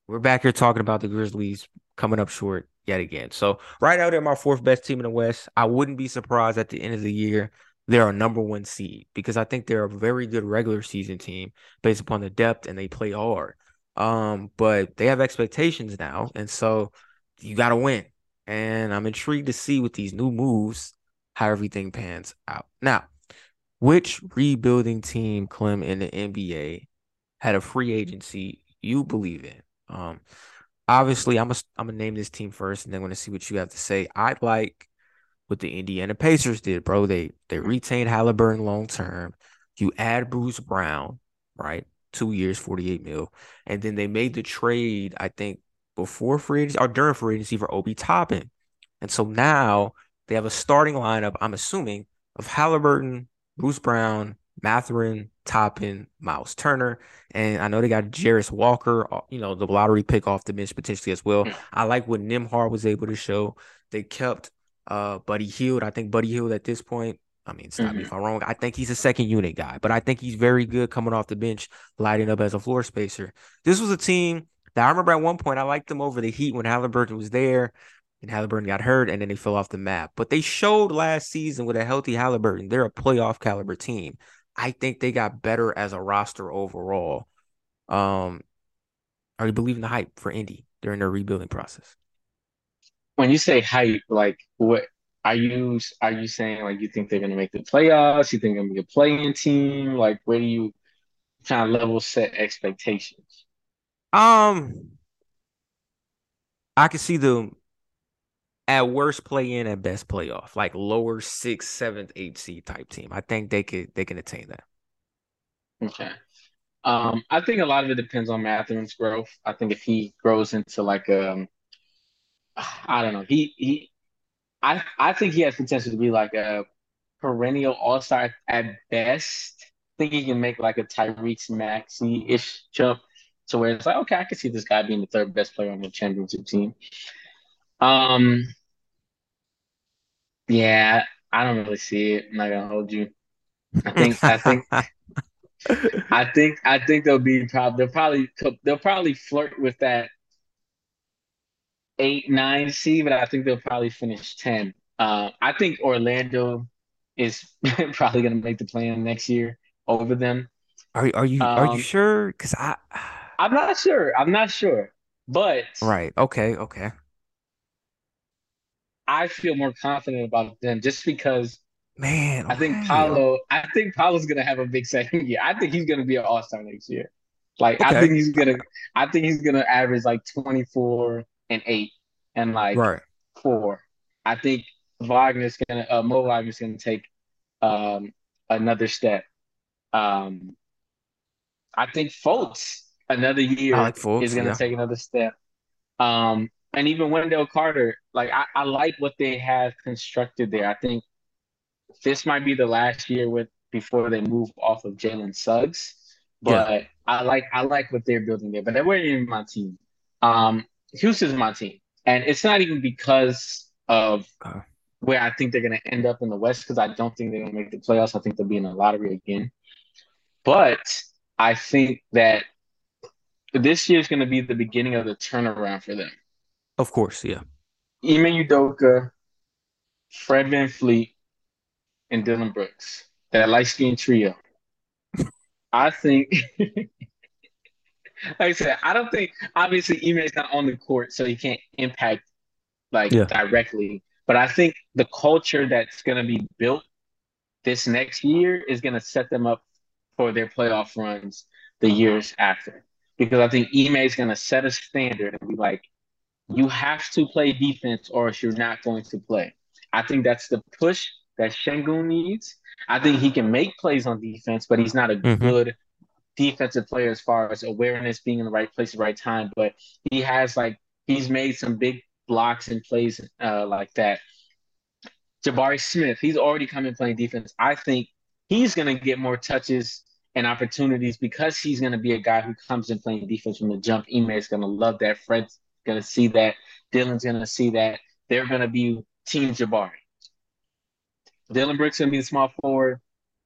we're back here talking about the Grizzlies coming up short yet again. So right now they're my fourth best team in the West. I wouldn't be surprised at the end of the year they're a number one seed because I think they're a very good regular season team based upon the depth and they play hard. Um, but they have expectations now, and so you got to win. And I'm intrigued to see with these new moves how everything pans out. Now, which rebuilding team, Clem, in the NBA had a free agency you believe in? Um, obviously, I'm a, I'm gonna name this team first, and then I'm gonna see what you have to say. I like what the Indiana Pacers did, bro. They they retained Halliburton long term. You add Bruce Brown, right? Two years, 48 mil. And then they made the trade, I think, before free agency or during free agency for Obi Toppin. And so now they have a starting lineup, I'm assuming, of Halliburton, Bruce Brown, Mathurin, Toppin, Miles Turner, and I know they got Jarace Walker, uh, you know, the lottery pick off the bench potentially as well. Mm. I like what Nembhard was able to show. They kept uh Buddy Hield. I think Buddy Hield at this point, I mean, stop mm-hmm. me if I'm wrong. I think he's a second unit guy, but I think he's very good coming off the bench, lighting up as a floor spacer. This was a team that I remember at one point I liked them over the Heat when Halliburton was there and Halliburton got hurt and then they fell off the map. But they showed last season with a healthy Halliburton, they're a playoff caliber team. I think they got better as a roster overall. Um, are you believing the hype for Indy during their rebuilding process? When you say hype, like what are you are you saying? Like you think they're gonna make the playoffs? You think they're gonna be a playing team? Like where do you kind of level set expectations? Um, I can see them at worst play in, at best playoff, like lower six, seventh, eighth seed type team. I think they could they can attain that. Okay. Um, I think a lot of it depends on Mathurin's growth. I think if he grows into like um I don't know, he he I I think he has potential to be like a perennial all star at best. I think he can make like a Tyrese Maxey ish jump to where it's like, okay, I can see this guy being the third best player on the championship team. Um, yeah, I don't really see it. I'm not gonna hold you. I think I think *laughs* I think I think they'll be probably they'll probably they'll probably flirt with that eight nine seed, but I think they'll probably finish ten. Uh, I think Orlando is *laughs* probably gonna make the play-in next year over them. Are are you um, are you um, sure? Because I I'm not sure. I'm not sure, but right. Okay. Okay. I feel more confident about them just because man, I think Paolo I think Paolo's gonna have a big second *laughs* year. I think he's gonna be an all-star next year. Like okay. I think he's gonna I think he's gonna average like 24 and 8 and like right. 4. I think Wagner's gonna uh Mo Wagner's gonna take um another step. Um I think Fultz another year like Fultz, is gonna yeah. take another step. Um and even Wendell Carter, like I, I like what they have constructed there. I think this might be the last year with before they move off of Jalen Suggs. But yeah. I like I like what they're building there. But they weren't even my team. Um, Houston's my team, and it's not even because of where I think they're going to end up in the West because I don't think they're going to make the playoffs. I think they'll be in the lottery again. But I think that this year is going to be the beginning of the turnaround for them. Of course, yeah. Ime Udoka, Fred VanVleet, and Dillon Brooks. That light skinned trio. I think *laughs* *laughs* I said, I don't think obviously Ime is not on the court, so he can't impact like yeah. directly. But I think the culture that's gonna be built this next year is gonna set them up for their playoff runs the years after. Because I think Ime is gonna set a standard and be like, you have to play defense or else you're not going to play. I think that's the push that Sengun needs. I think he can make plays on defense, but he's not a mm-hmm. good defensive player as far as awareness, being in the right place at the right time. But he has like he's made some big blocks and plays uh, like that. Jabari Smith, he's already come in playing defense. I think he's going to get more touches and opportunities because he's going to be a guy who comes in playing defense from the jump. Ime is going to love that. Fred's going to see that. Dillon's going to see that. They're going to be Team Jabari. Dillon Brooks going to be the small forward,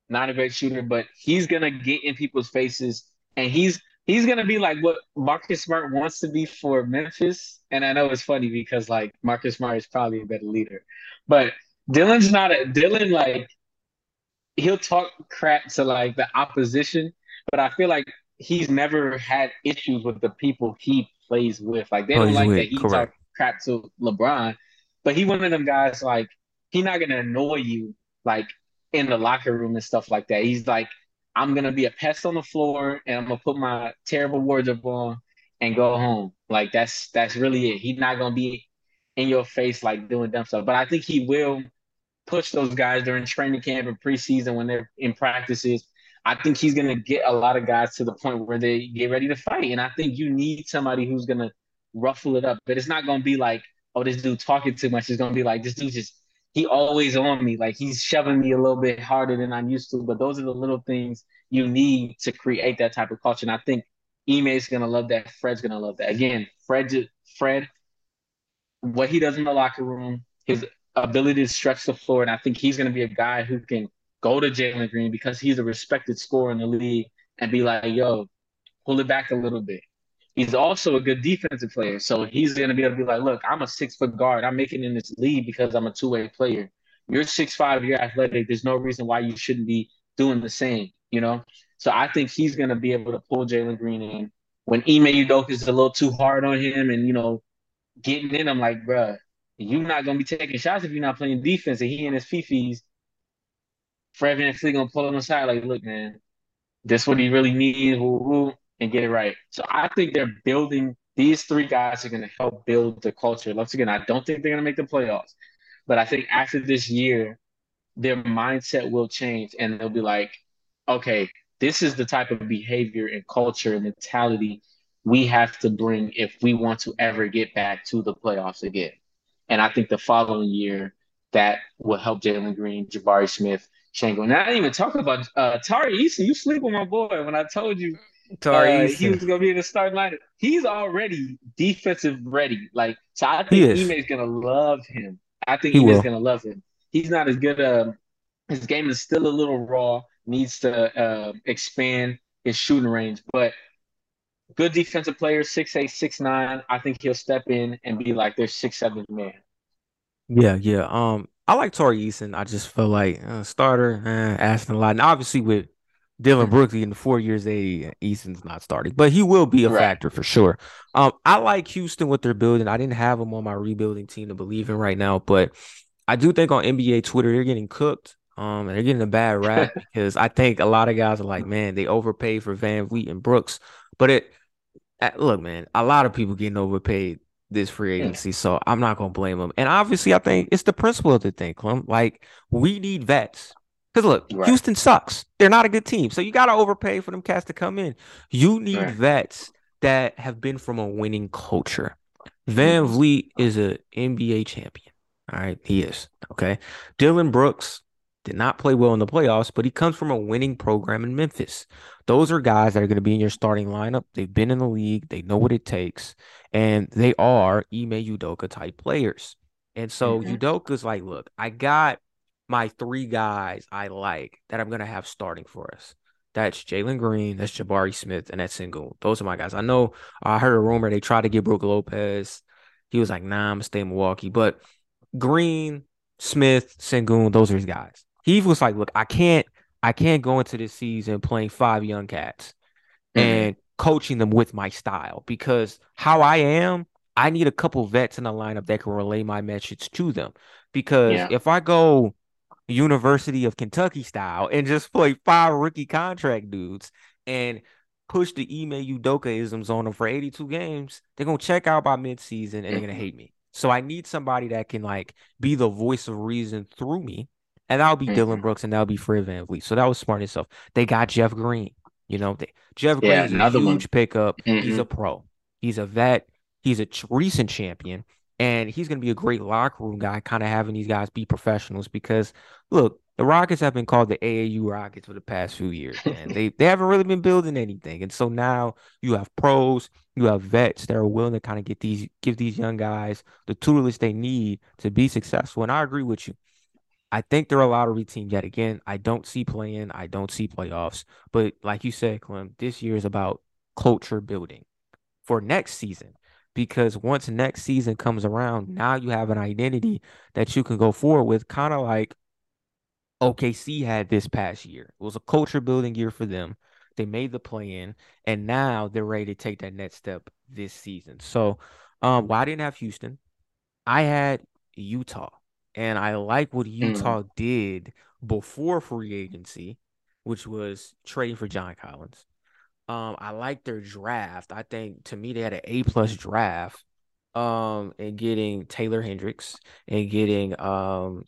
not a great shooter, but he's going to get in people's faces and he's he's going to be like what Marcus Smart wants to be for Memphis. And I know it's funny because like Marcus Smart is probably a better leader, but Dillon's not a Dillon like he'll talk crap to like the opposition, but I feel like he's never had issues with the people he plays with. Like they oh, don't like with. that he Correct. talk crap to LeBron, but he one of them guys like he's not gonna annoy you like in the locker room and stuff like that. He's like, I'm gonna be a pest on the floor and I'm gonna put my terrible wardrobe on and go home. Like that's that's really it. He's not gonna be in your face like doing dumb stuff. But I think he will push those guys during training camp and preseason when they're in practices I think he's to get a lot of guys to the point where they get ready to fight. And I think you need somebody who's to ruffle it up. But it's not to be like, oh, this dude talking too much. It's to be like, this dude just, he always on me. Like he's shoving me a little bit harder than I'm used to. But those are the little things you need to create that type of culture. And I think Ime's going to love that. Fred's to love that. Again, Fred, Fred, what he does in the locker room, his ability to stretch the floor. And I think he's to be a guy who can go to Jalen Green because he's a respected scorer in the league and be like, yo, pull it back a little bit. He's also a good defensive player. So he's going to be able to be like, look, I'm a six foot guard. I'm making in this league because I'm a two way player. You're six five, you're athletic. There's no reason why you shouldn't be doing the same, you know? So I think he's going to be able to pull Jalen Green in. When Ime Udoka is a little too hard on him and, you know, getting in, I'm like, bruh, you're not going to be taking shots if you're not playing defense. And he and his fifis Fred VanVleet gonna pull him aside, like, look, man, this what he really needs, and get it right. So I think they're building these three guys are gonna help build the culture. Once again, I don't think they're gonna make the playoffs, but I think after this year, their mindset will change and they'll be like, okay, this is the type of behavior and culture and mentality we have to bring if we want to ever get back to the playoffs again. And I think the following year, that will help Jalen Green, Jabari Smith, Sengun. And I didn't even talk about uh, Tari Eason. You sleep with my boy when I told you Tari uh, he was gonna be in the starting lineup. He's already defensive ready. Like so, I think Ime's gonna love him. I think he Ime's gonna love him. He's not as good. Uh, his game is still a little raw. Needs to uh, expand his shooting range, but good defensive player, six eight, six nine. I think he'll step in and be like their six seven man. Yeah, yeah. Um, I like Tari Eason. I just feel like uh, starter, eh, asking a lot. And obviously with Dillon mm-hmm. Brooks in the four years they Eason's not starting, but he will be a right. factor for sure. Um, I like Houston what they're building. I didn't have them on my rebuilding team to believe in right now, but I do think on NBA Twitter they're getting cooked. Um, and they're getting a bad *laughs* rap because I think a lot of guys are like, man, they overpaid for VanVleet and Brooks. But it, look, man, a lot of people getting overpaid this free agency. So I'm not gonna blame them. And obviously, I think it's the principle of the thing, Clem. Like we need vets. Because look, right. Houston sucks. They're not a good team. So you gotta overpay for them cats to come in. You need right. vets that have been from a winning culture. Van mm-hmm. Vleet is an NBA champion. All right, he is. Okay. Dillon Brooks did not play well in the playoffs, but he comes from a winning program in Memphis. Those are guys that are going to be in your starting lineup. They've been in the league, they know what it takes, and they are Ime Udoka type players. And so Mhm. Udoka's like, look, I got my three guys I like that I'm gonna have starting for us. That's Jalen Green, that's Jabari Smith, and that's Sengun. Those are my guys. I know I heard a rumor they tried to get Brook Lopez. He was like, nah, I'm gonna stay in Milwaukee. But Green, Smith, Sengun, those are his guys. He was like, look, I can't, I can't go into this season playing five young cats Mhm. and coaching them with my style because how I am, I need a couple vets in the lineup that can relay my message to them. Because Yeah. if I go University of Kentucky style and just play five rookie contract dudes and push the Ime Udoka isms on them for 82 games, they're gonna check out by midseason and they're gonna hate me. So I need somebody that can like be the voice of reason through me. And that'll be Dillon Mhm. Brooks and that'll be Fred VanVleet. So that was smart itself. They got Jeff Green. You know, they, Jeff Yeah, Green's a another one. huge pickup. He's Mhm. a pro. He's a vet. He's a ch- recent champion. And he's going to be a great locker room guy, kind of having these guys be professionals. Because look, the Rockets have been called the AAU Rockets for the past few years, *laughs* man. they they haven't really been building anything, and so now you have pros, you have vets that are willing to kind of get these give these young guys the tutelage they need to be successful. And I agree with you. I think they're a lottery team yet again. I don't see playing, I don't see playoffs. But like you said, Clem, this year is about culture building for next season. Because once next season comes around, now you have an identity that you can go forward with, kind of like OKC had this past year. It was a culture building year for them. They made the play in, and now they're ready to take that next step this season. So, um, well, I didn't have Houston. I had Utah, and I like what Utah did before free agency, which was trading for John Collins. Um, I like their draft. I think to me they had an A plus draft. Um, and getting Taylor Hendricks and getting um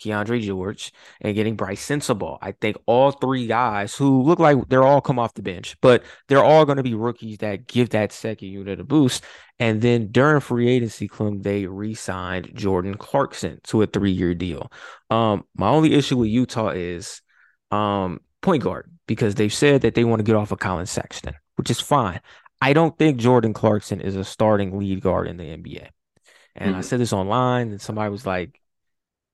Keyonte George and getting Brice Sensabaugh. I think all three guys who look like they're all come off the bench, but they're all going to be rookies that give that second unit a boost. And then during free agency, Clem, they re-signed Jordan Clarkson to a three-year deal. Um, my only issue with Utah is um point guard because they've said that they want to get off of Collin Sexton, which is fine. I don't think Jordan Clarkson is a starting lead guard in the NBA. And I Mhm. said this online, and somebody was like,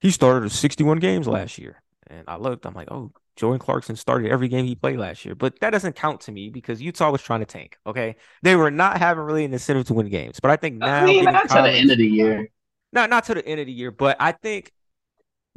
he started 61 games last year. And I looked, I'm like, oh, Jordan Clarkson started every game he played last year. But that doesn't count to me because Utah was trying to tank. Okay. They were not having really an incentive to win games. But I think now I mean, not to the end of the year. not not to the end of the year, but I think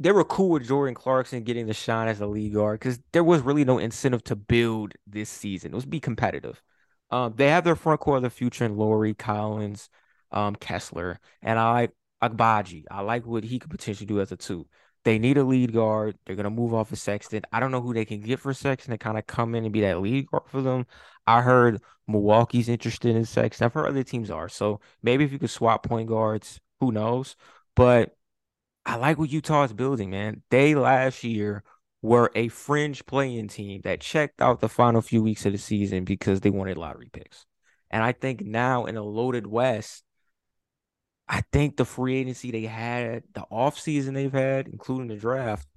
they were cool with Jordan Clarkson getting the shine as a lead guard because there was really no incentive to build this season. It was be competitive. Um, they have their front court of the future in Lauri, Collins, um, Kessler, and I like Agbaji. I like what he could potentially do as a two. They need a lead guard. They're gonna move off of Sexton. I don't know who they can get for Sexton to kind of come in and be that lead guard for them. I heard Milwaukee's interested in Sexton. I've heard other teams are. So maybe if you could swap point guards, who knows? But I like what Utah is building, man. They last year were a fringe playing team that checked out the final few weeks of the season because they wanted lottery picks. And I think now in a loaded West, I think the free agency they had, the offseason they've had, including the draft,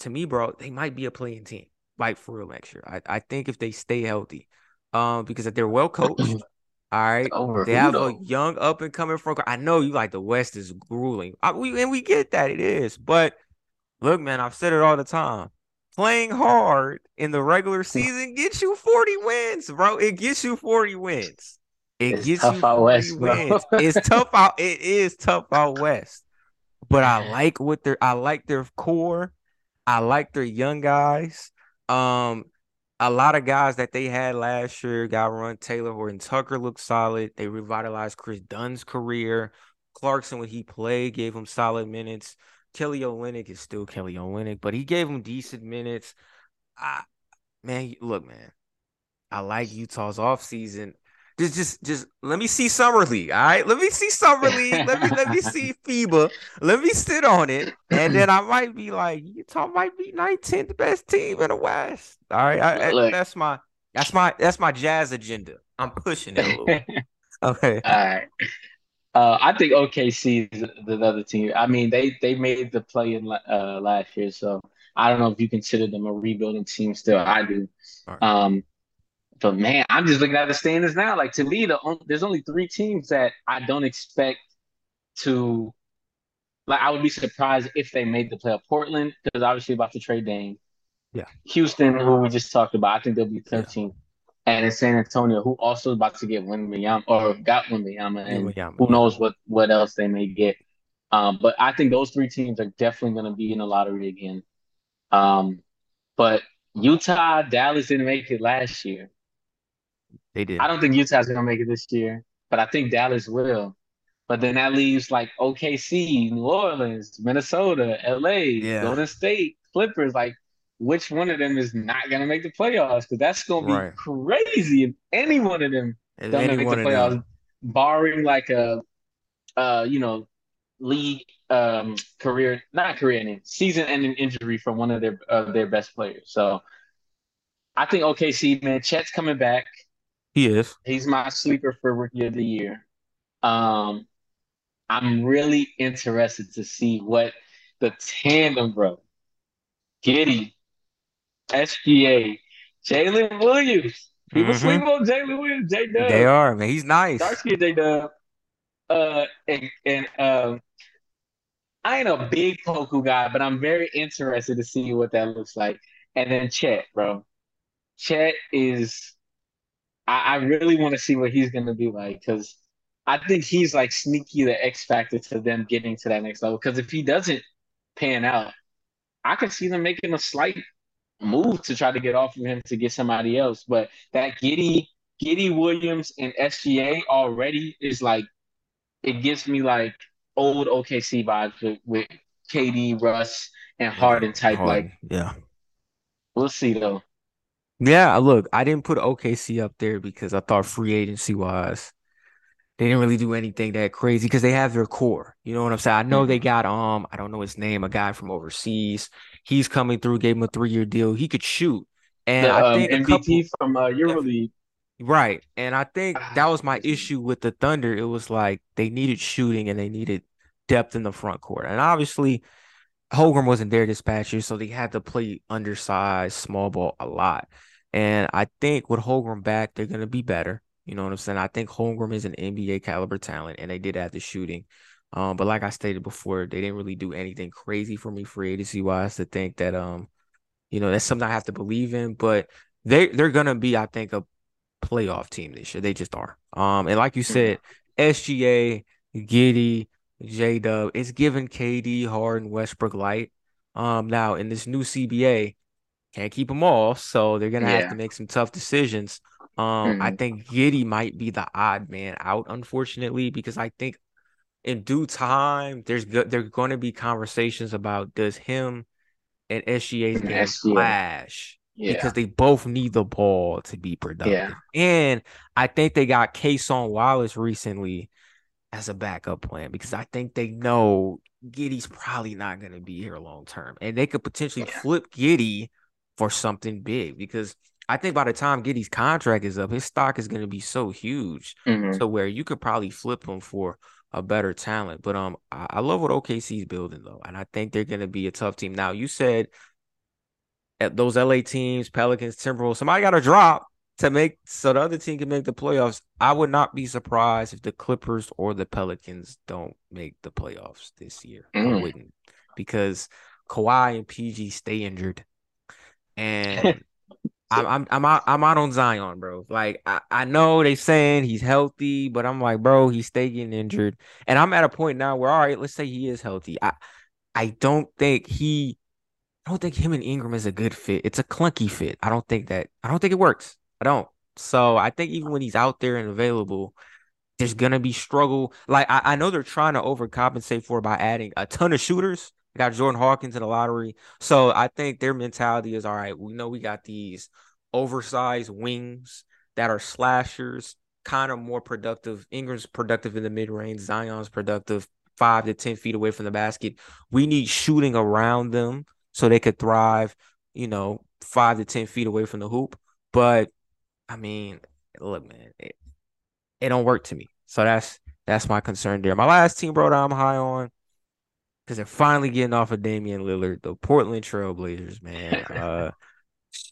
to me, bro, they might be a playing team, like for real next year. I, I think if they stay healthy, um, because they're well coached. *clears throat* All right. Over They have a young up and coming front. I know you like the West is grueling. I, we, and we get that it is. But look, man, I've said it all the time. Playing hard in the regular *laughs* season gets you 40 wins, bro. It gets you 40 wins. It It's gets tough you out 40 west, wins. It's *laughs* tough out. It is tough out west. But I like what their I like their core. I like their young guys. Um, a lot of guys that they had last year got run. Talen Horton Tucker looked solid. They revitalized Kris Dunn's career. Clarkson, when he played, gave him solid minutes. Kelly Olynyk is still Kelly Olynyk, but he gave him decent minutes. I, man, look, man, I like Utah's offseason. Just, just, just let me see summer league. All right, let me see summer *laughs* league. Let me, let me see FIBA. Let me sit on it, and then I might be like, Utah might be 19th best team in the West. All right, I, I- that's my, that's my, that's my jazz agenda. I'm pushing it a little. *laughs* Okay. All right. Uh, I think OKC is another team. I mean, they they made the play in uh, last year, so I don't know if you consider them a rebuilding team. Still, I do. Right. Um, but man, I'm just looking at the standings now. Like to me, the on, there's only three teams that I don't expect to like I would be surprised if they made the playoff. Portland because obviously about to trade Dame. Yeah. Houston, who we just talked about, I think they'll be 13th. Yeah. And in San Antonio, who also is about to get Wembanyama or got Wembanyama, and Wembanyama, who knows what what else they may get. Um, but I think those three teams are definitely going to be in the lottery again. Um, but Utah, Dallas didn't make it last year. They did. I don't think Utah's going to make it this year, but I think Dallas will. But then that leaves like OKC, New Orleans, Minnesota, LA, Yeah. Golden State, Clippers. Like, which one of them is not going to make the playoffs? Because that's going to be Right. crazy if any one of them If don't make the playoffs, barring like a, uh, you know, league um career, not career ending, season ending injury from one of their of their best players. So I think OKC, man, Chet's coming back. He is. He's my sleeper for rookie of the year. Um, I'm really interested to see what the tandem, bro. Giddey, SGA, Jalen Williams. People Mhm. sleep on Jalen Williams, J Dub. They are, man. He's nice. Dark skin J Dub. Uh, and, and um, I ain't a big Poku guy, but I'm very interested to see what that looks like. And then Chet, bro. Chet is, I, I really want to see what he's going to be like because I think he's like sneaky the X factor to them getting to that next level. Because if he doesn't pan out, I can see them making a slight move to try to get off of him to get somebody else. But that Giddey, Giddey Williams and SGA already is like, it gives me like old OKC vibes with, with KD, Russ, and Harden type. Like, yeah. we'll see though. Yeah, look, I didn't put OKC up there because I thought free agency wise, they didn't really do anything that crazy because they have their core. You know what I'm saying? I know they Mhm. got um, I don't know his name, a guy from overseas. He's coming through, gave him a three year deal. He could shoot. And The I um, think a MVP couple from uh, EuroLeague. right. And I think Ah, that was my issue with the Thunder. It was like they needed shooting and they needed depth in the front court. And obviously Holmgren wasn't there this past year, so they had to play undersized, small ball a lot. And I think with Holmgren back, they're gonna be better. You know what I'm saying? I think Holmgren is an NBA caliber talent, and they did have the shooting. Um, but like I stated before, they didn't really do anything crazy for me free agency wise to think that um, you know, that's something I have to believe in. But they they're gonna be, I think, a playoff team this year. They just are. Um, and like you said, SGA, Giddey, J Dub, it's giving KD, Harden, Westbrook light. Um, now in this new CBA, can't keep them all, so they're gonna have to make some tough decisions. Um, I Mhm. think Giddey might be the odd man out, unfortunately, because I think in due time there's go- there's going to be conversations about does him and SGA's game SGA. clash Yeah. because they both need the ball to be productive. And I think they got Cason Wallace recently as a backup plan because I think they know Giddey's probably not going to be here long term. And they could potentially Yeah. flip Giddey for something big because I think by the time Giddey's contract is up, his stock is going to be so huge Mhm. to where you could probably flip him for a better talent. But um, I, I love what OKC's building though, and I think they're going to be a tough team. Now you said at those LA teams, Pelicans, Timberwolves, somebody got to drop to make so the other team can make the playoffs. I would not be surprised if the Clippers or the Pelicans don't make the playoffs this year. I Mm. wouldn't because Kawhi and PG stay injured, and I'm I'm I'm out I'm out on Zion, bro. Like I, I know they saying he's healthy, but I'm like, bro, he's stay getting injured. And I'm at a point now where all right, let's say he is healthy. I I don't think he I don't think him and Ingram is a good fit. It's a clunky fit. I don't think that I don't think it works. I don't. So I think even when he's out there and available, there's gonna be struggle. Like I, I know they're trying to overcompensate for by adding a ton of shooters. They got Jordan Hawkins in the lottery. So I think their mentality is all right, we know we got these oversized wings that are slashers, kind of more productive. Ingram's productive in the mid range, Zion's productive five to 10 feet away from the basket. We need shooting around them so they could thrive, you know, five to 10 feet away from the hoop. But I mean, look, man, it, it don't work to me. So that's that's my concern there. My last team, bro, that I'm high on because they're finally getting off of Damian Lillard, the Portland Trailblazers, man. *laughs* Uh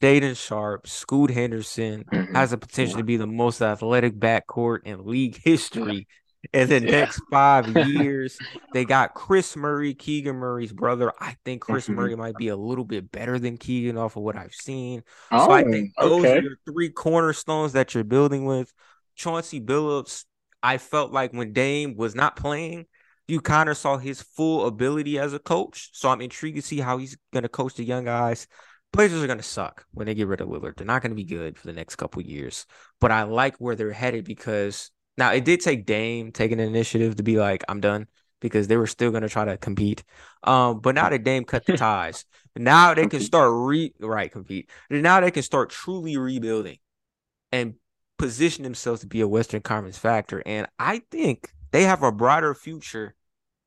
Shaedon Sharpe, Scoot Henderson Mhm. has the potential to be the most athletic backcourt in league history. in the Yeah. next five *laughs* years. They got Kris Murray, Keegan Murray's brother. I think Kris Mhm. Murray might be a little bit better than Keegan off of what I've seen. Oh, So I think those okay. are your three cornerstones that you're building with. Chauncey Billups, I felt like when Dame was not playing, you kind of saw his full ability as a coach. So I'm intrigued to see how he's going to coach the young guys. Blazers are going to suck when they get rid of Lillard. They're not going to be good for the next couple years. But I like where they're headed because now it did take Dame taking an initiative to be like, I'm done because they were still going to try to compete. Um, but now that Dame cut the *laughs* ties, now they can start re right compete. Now they can start truly rebuilding and position themselves to be a Western Conference factor. And I think they have a brighter future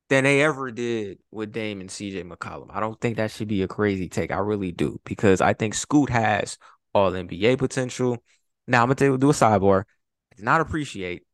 than they ever did with Dame and CJ McCollum. I don't think that should be a crazy take. I really do because I think Scoot has all NBA potential. Now I'm gonna do a sidebar. I did not appreciate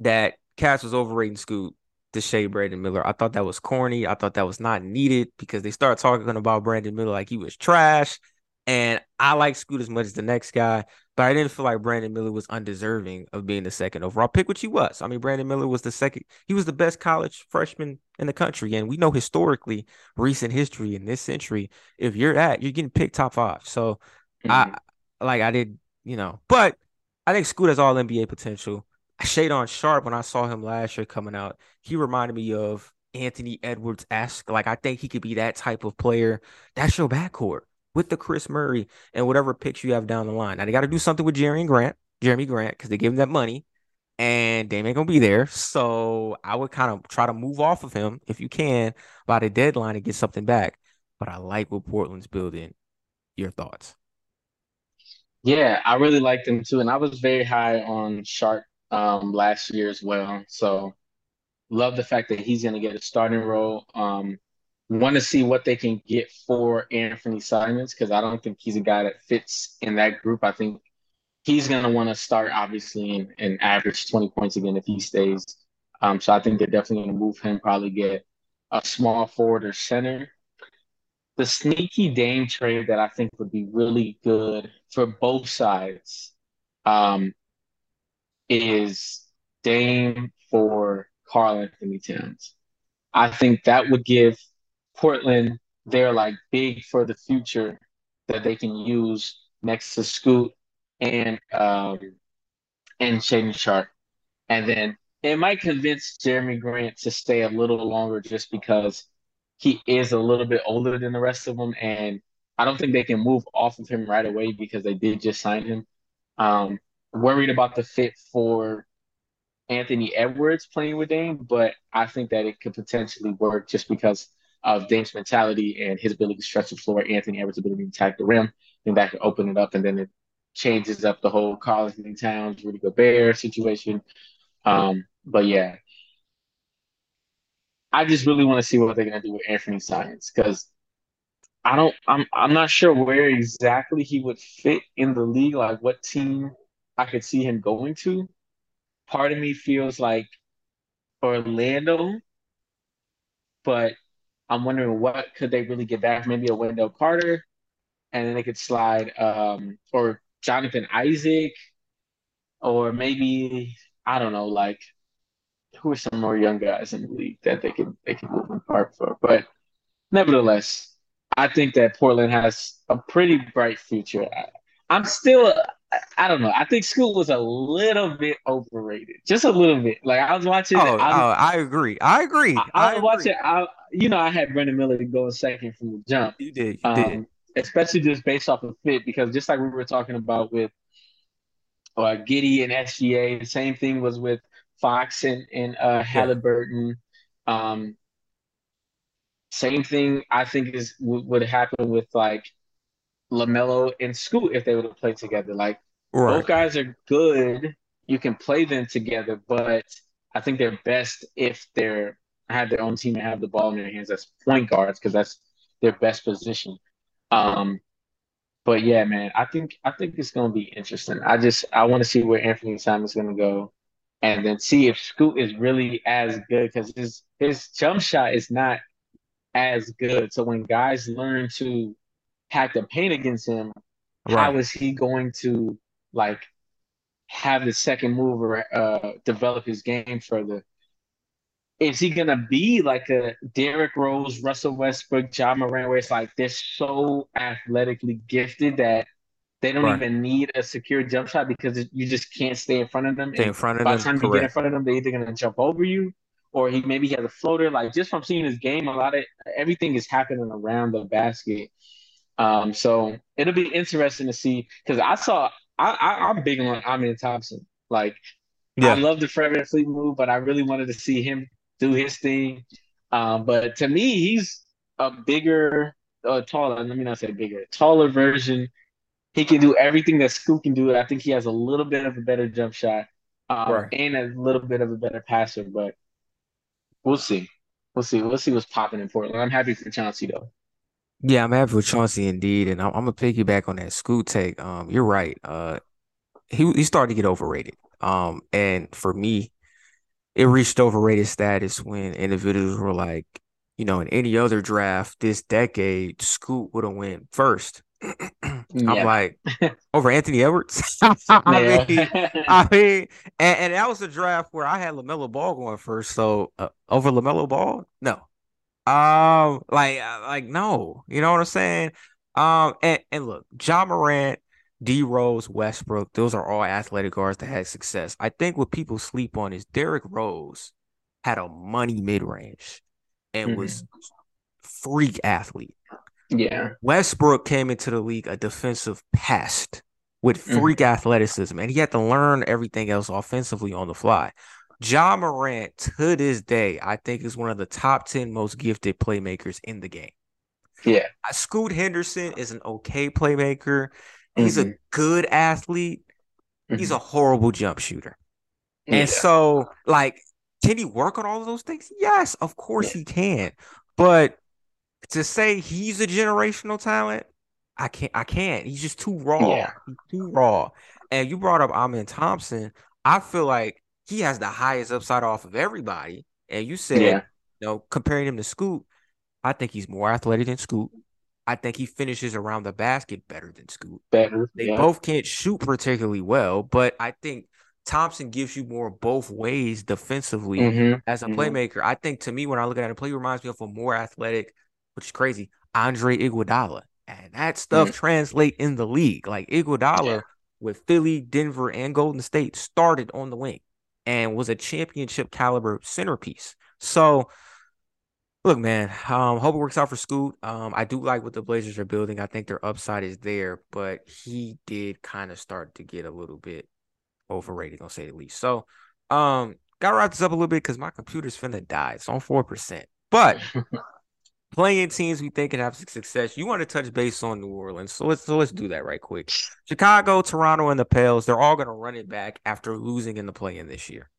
that Cass was overrating Scoot to shade Brandon Miller. I thought that was corny. I thought that was not needed because they started talking about Brandon Miller like he was trash. And I like Scoot as much as the next guy, but I didn't feel like Brandon Miller was undeserving of being the second overall pick, which he was. I mean, Brandon Miller was the second, he was the best college freshman in the country. And we know historically, recent history in this century, if you're at, you're getting picked top five. So Mhm. I like I did, you know, but I think Scoot has all NBA potential. Shaedon Sharpe when I saw him last year coming out, he reminded me of Anthony Edwards esque. Like I think he could be that type of player. That's your backcourt with the Kris Murray and whatever picks you have down the line. Now they got to do something with Jerami Grant, Jerami Grant, because they gave him that money, and Dame ain't gonna be there. So I would kind of try to move off of him if you can by the deadline and get something back. But I like what Portland's building. Your thoughts? Yeah, I really liked him too, and I was very high on Sharpe um, last year as well. So love the fact that he's going to get a starting role. Um, want to see what they can get for Anfernee Simons because I don't think he's a guy that fits in that group. I think he's going to want to start obviously and, and average 20 points again if he stays. Um, so I think they're definitely going to move him, probably get a small forward or center. The sneaky Dame trade that I think would be really good for both sides um, is Dame for Karl Anthony Towns. I think that would give Portland they're like big for the future that they can use next to Scoot and um, and Shaedon Sharpe. And then it might convince Jerami Grant to stay a little longer just because he is a little bit older than the rest of them. And I don't think they can move off of him right away because they did just sign him. Um, worried about the fit for Anthony Edwards playing with Dame, but I think that it could potentially work just because of Dame's mentality and his ability to stretch the floor, Anthony Edwards' ability to attack the rim. I think that could open it up, and then it changes up the whole Anthony Towns, Rudy Gobert situation. Um, but yeah, I just really want to see what they're gonna do with Anfernee Simons because I don't, I'm, I'm not sure where exactly he would fit in the league, like what team I could see him going to. Part of me feels like Orlando, but I'm wondering what could they really get back? Maybe a Wendell Carter, and then they could slide um or Jonathan Isaac, or maybe I don't know, like who are some more young guys in the league that they can they can move apart for. But nevertheless, I think that Portland has a pretty bright future. I, I'm still I don't know. I think Scoot was a little bit overrated, just a little bit. Like I was watching, Oh, I oh, I agree. I agree. I, I I was agree. watching. I, you know, I had Brandon Miller going second from the jump, You did. You did. um, especially just based off of fit, because just like we were talking about with uh, Giddey and SGA, the same thing was with Fox and and uh, Halliburton. Um, same thing I think is w- would happen with like Lamelo and Scoot if they would have played together. Like Right. both guys are good. You can play them together, but I think they're best if they're have their own team and have the ball in their hands as point guards because that's their best position. Um, but yeah, man, I think I think it's gonna be interesting. I just I want to see where Anfernee Simon's gonna go, and then see if Scoot is really as good because his his jump shot is not as good. So when guys learn to hack the paint against him, how Right. is he going to like have the second mover uh, develop his game further. Is he gonna be like a Derrick Rose, Russell Westbrook, Ja Morant, where it's like they're so athletically gifted that they don't Right. even need a secure jump shot because you just can't stay in front of them. Stay in front of by the them. time you get in front of them, they're either gonna jump over you or he maybe he has a floater. Like just from seeing his game, a lot of everything is happening around the basket. Um, so it'll be interesting to see because I saw I, I I'm big on Amen Thompson. Like yeah. I love the Fred VanVleet move, but I really wanted to see him do his thing. Um, but to me, he's a bigger, uh, taller. Let me not say bigger, taller version. He can do everything that Scoot can do. I think he has a little bit of a better jump shot, um, Right. and a little bit of a better passer. But we'll see. We'll see. We'll see what's popping in Portland. I'm happy for Chauncey though. Yeah, I'm happy with Chauncey indeed, and I'm, I'm gonna piggyback on that Scoot take. Um, you're right. Uh, he he started to get overrated. Um, and for me, it reached overrated status when individuals were like, you know, in any other draft this decade, Scoot would have went first. *clears throat* I'm like, *laughs* over Anthony Edwards. *laughs* I mean, *laughs* I mean, and, and that was a draft where I had Lamelo Ball going first. So uh, over Lamelo Ball, no. Um, like, uh, like no, you know what I'm saying? Um, and and look, Ja Morant, D Rose, Westbrook, those are all athletic guards that had success. I think what people sleep on is Derrick Rose had a money mid range and was freak athlete. Yeah. Westbrook came into the league a defensive pest with Mhm. freak athleticism, and he had to learn everything else offensively on the fly. Ja Morant, to this day, I think is one of the top 10 most gifted playmakers in the game. Yeah. Scoot Henderson is an okay playmaker. He's a Mhm. good athlete. He's a horrible jump shooter. Yeah. And so, like, can he work on all of those things? Yes, of course Yeah. he can. But to say he's a generational talent, I can't. I can't. He's just too raw. Yeah. He's too raw. And you brought up Amen Thompson. I feel like he has the highest upside off of everybody. And you said, Yeah. you know, comparing him to Scoot, I think he's more athletic than Scoot. I think he finishes around the basket better than Scoot. Better. They Yeah. both can't shoot particularly well, but I think Thompson gives you more both ways defensively Mhm. as a Mhm. playmaker. I think to me, when I look at him play, he reminds me of a more athletic, which is crazy, Andre Iguodala. And that stuff translate in the league. Like Iguodala Yeah. with Philly, Denver, and Golden State started on the wing and was a championship caliber centerpiece. So look, man, um, hope it works out for Scoot. Um, I do like what the Blazers are building. I think their upside is there, but he did kind of start to get a little bit overrated, I'll say the least. So, um, gotta wrap this up a little bit because my computer's finna die. It's on four percent. But *laughs* playing teams we think can have success, you want to touch base on New Orleans. So let's so let's do that right quick. Chicago, Toronto, and the Pels, they're all gonna run it back after losing in the play-in this year.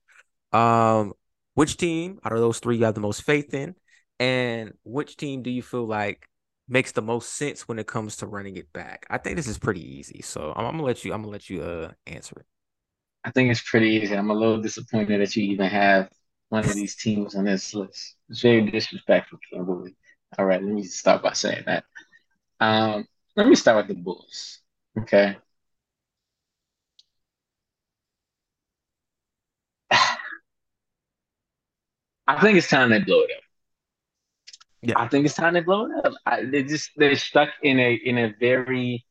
Um, which team out of those three you have the most faith in? And which team do you feel like makes the most sense when it comes to running it back? I think this is pretty easy. So I'm, I'm gonna let you I'm gonna let you uh answer it. I think it's pretty easy. I'm a little disappointed that you even have one of these teams on this list. It's very disrespectful, Kimberly. All right, let me start by saying that. Um, let me start with the Bulls. Okay. *sighs* I think it's time they blow it up. Yeah. I think it's time to blow it up. I, they just they're stuck in a in a very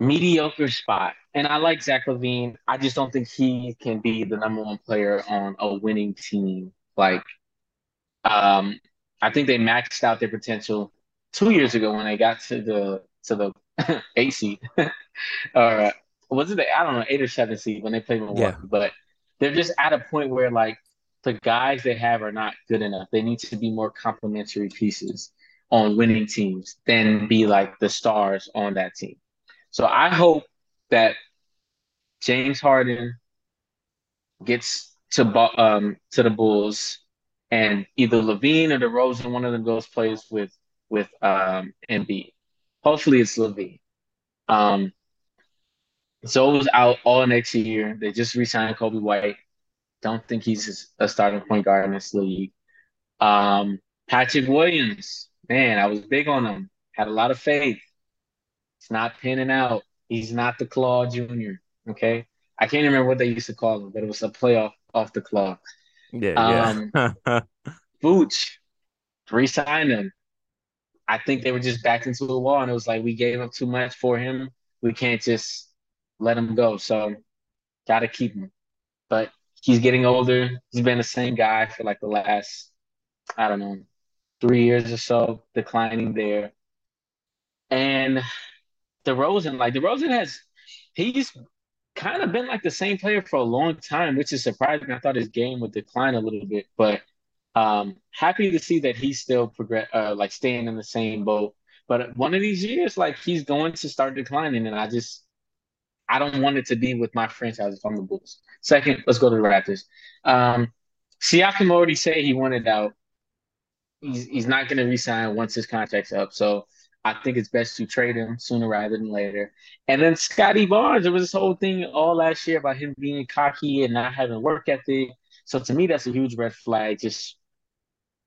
mediocre spot. And I like Zach LaVine. I just don't think he can be the number one player on a winning team. Like, um, I think they maxed out their potential two years ago when they got to the to the *laughs* eight seed, *laughs* or uh, was it the I don't know eight or seven seed when they played Milwaukee. Yeah. But they're just at a point where like the guys they have are not good enough. They need to be more complementary pieces on winning teams than be like the stars on that team. So I hope that James Harden gets to um to the Bulls, and either LaVine or DeRozan, one of them goes plays with with um Embiid. Hopefully it's LaVine. Um, Zoe's out all next year. They just re-signed Coby White. Don't think he's a starting point guard in this league. Um, Patrick Williams, man, I was big on him. Had a lot of faith. It's not pinning out. He's not the Claw Jr. Okay. I can't remember what they used to call him, but it was a playoff off the club. Yeah, Um, *laughs* yeah. Vooch, re-sign him. I think they were just backed into the wall, and it was like we gave up too much for him. We can't just let him go. So gotta keep him. But he's getting older. He's been the same guy for like the last, I don't know, three years or so, declining there. And DeRozan, like DeRozan has, he's kind of been like the same player for a long time, which is surprising. I thought his game would decline a little bit, but um, happy to see that he's still progress, uh, like staying in the same boat. But one of these years, like he's going to start declining, and I just I don't want it to be with my franchise if I'm the Bulls. Second, let's go to the Raptors. Um, Siakam already said he wanted out. He's he's not going to resign once his contract's up. So I think it's best to trade him sooner rather than later. And then Scottie Barnes, there was this whole thing all last year about him being cocky and not having work ethic. So to me, that's a huge red flag. Just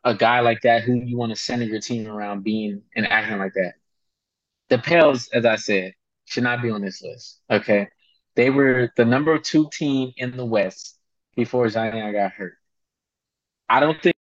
a guy like that who you want to center your team around being and acting like that. The Pels, as I said, should not be on this list. Okay. They were the number two team in the West before Zion got hurt. I don't think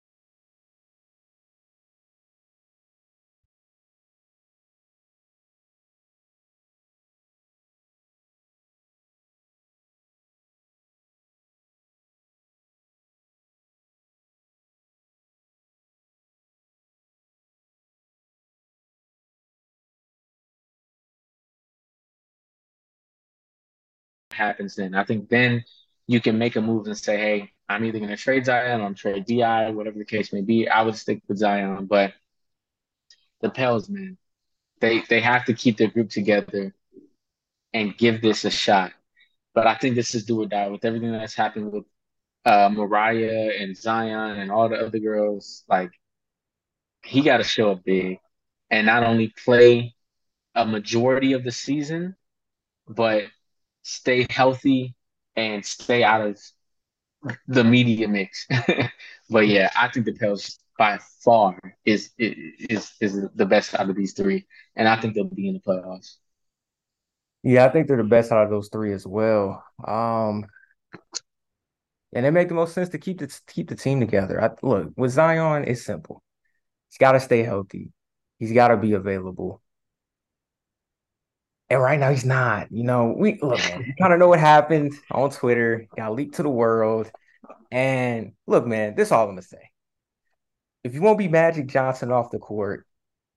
happens then. I think then you can make a move and say, hey, I'm either going to trade Zion or I'm trade BI, whatever the case may be. I would stick with Zion, but the Pels, man, they they have to keep their group together and give this a shot. But I think this is do or die with everything that's happened with uh, Moriah and Zion and all the other girls. Like he got to show up big and not only play a majority of the season, but stay healthy and stay out of the media mix. *laughs* but yeah, I think the Pels by far is is is the best out of these three, and I think they'll be in the playoffs. Yeah, I think they're the best out of those three as well. Um, and it make the most sense to keep the keep the team together. I, look, with Zion, it's simple. He's got to stay healthy. He's got to be available. And right now he's not. You know, we look, *laughs* kind of know what happened on Twitter, got leaked to the world. And look, man, this is all I'm gonna say. If you won't be Magic Johnson off the court,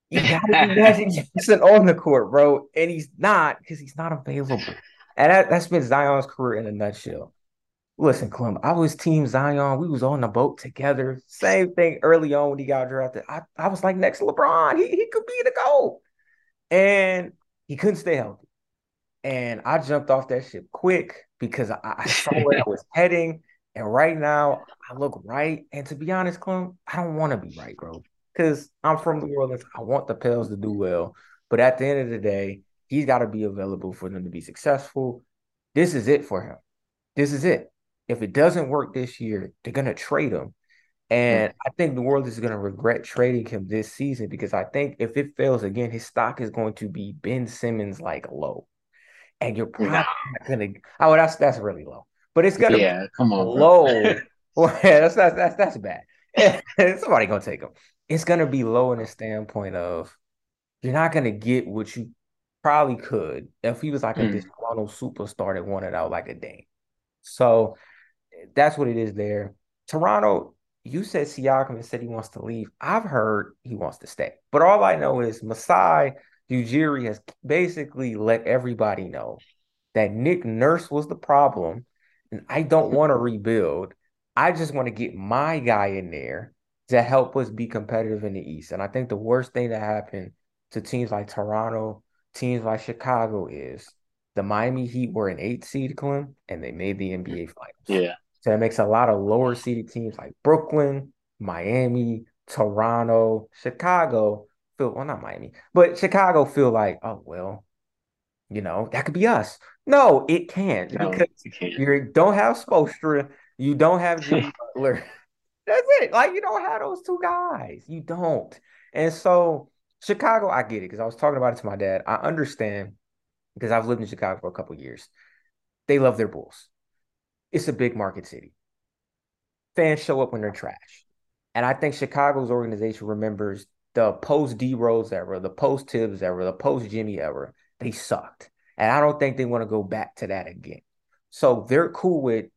you gotta be *laughs* Magic Johnson on the court, bro. And he's not because he's not available. And that, that's been Zion's career in a nutshell. Listen, Clem, I was Team Zion. We was on the boat together. Same thing early on when he got drafted. I, I was like next LeBron. He, he could be the GOAT. And he couldn't stay healthy. And I jumped off that ship quick because I, I saw where I was *laughs* heading. And right now, I look right. And to be honest, Clem, I don't want to be right, bro. Because I'm from New Orleans. I want the Pels to do well. But at the end of the day, he's got to be available for them to be successful. This is it for him. This is it. If it doesn't work this year, they're going to trade him. And I think the world is going to regret trading him this season because I think if it fails again, his stock is going to be Ben Simmons like low. And you're probably not gonna oh that's that's really low. But it's gonna yeah, come on, low. *laughs* *laughs* well, yeah, that's that's that's that's bad. *laughs* Somebody gonna take him. It's gonna be low in the standpoint of you're not gonna get what you probably could if he was like mm. a Toronto superstar that wanted out like a Dame. So that's what it is there. Toronto, you said Siakam said he wants to leave. I've heard he wants to stay. But all I know is Masai Ujiri has basically let everybody know that Nick Nurse was the problem. And I don't want to rebuild. I just want to get my guy in there to help us be competitive in the East. And I think the worst thing that happened to teams like Toronto, teams like Chicago is the Miami Heat were an eight seed, Clem, and they made the NBA Finals. Yeah. So that makes a lot of lower seeded teams like Brooklyn, Miami, Toronto, Chicago feel well, not Miami, but Chicago feel like, oh well, you know, that could be us. No, it can't no, because can't. you don't have Spoelstra, you don't have Jimmy *laughs* Butler. *laughs* That's it. Like you don't have those two guys. You don't. And so Chicago, I get it because I was talking about it to my dad. I understand because I've lived in Chicago for a couple years. They love their Bulls. It's a big market city. Fans show up when they're trash. And I think Chicago's organization remembers the post D Rose era, the post Thibs era, the post Jimmy era. They sucked. And I don't think they want to go back to that again. So they're cool with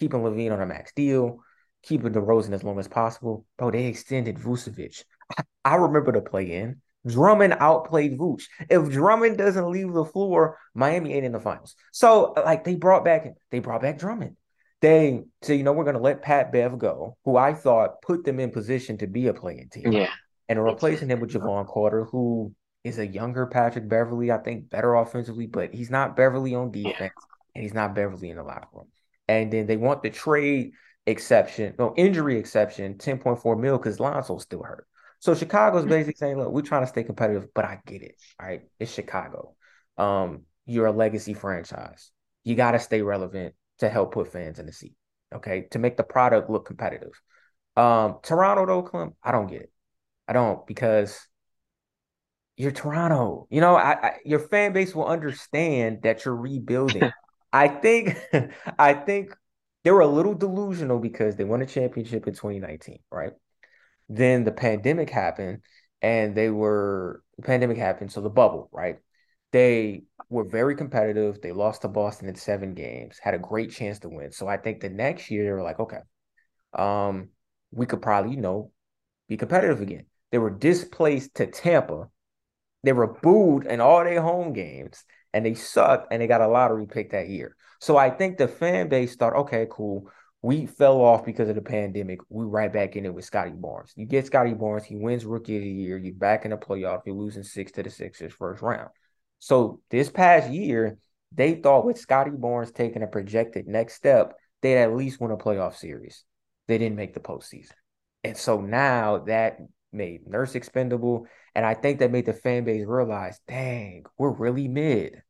keeping LaVine on a max deal, keeping DeRozan as long as possible. Bro, they extended Vucevic. I, I remember the play in. Drummond outplayed Vooch. If Drummond doesn't leave the floor, Miami ain't in the finals. So like they brought back they brought back Drummond. They so you know we're gonna let Pat Bev go, who I thought put them in position to be a play-in team. Yeah. And replacing him with Jevon Carter, who is a younger Patrick Beverley, I think better offensively, but he's not Beverley on defense yeah. and he's not Beverley in the locker room. And then they want the trade exception, no injury exception, 10.4 mil because Lonzo's still hurt. So Chicago's basically saying, look, we're trying to stay competitive, but I get it. All right. It's Chicago. Um, you're a legacy franchise. You got to stay relevant to help put fans in the seat. Okay. To make the product look competitive. Um, Toronto, though, Clem, I don't get it. I don't because you're Toronto. You know, I, I, your fan base will understand that you're rebuilding. *laughs* I think *laughs* I think they were a little delusional because they won a championship in 2019, right? Then the pandemic happened and they were the pandemic happened, so the bubble, right? They were very competitive. They lost to Boston in seven games, had a great chance to win. So I think the next year they were like, okay, um, we could probably, you know, be competitive again. They were displaced to Tampa. They were booed in all their home games and they sucked and they got a lottery pick that year. So I think the fan base thought, okay, cool. We fell off because of the pandemic. We right back in it with Scottie Barnes. You get Scottie Barnes, he wins rookie of the year. You're back in the playoff. You're losing six to the Sixers first round. So this past year, they thought with Scottie Barnes taking a projected next step, they'd at least win a playoff series. They didn't make the postseason. And so now that made Nurse expendable. And I think that made the fan base realize, dang, we're really mid.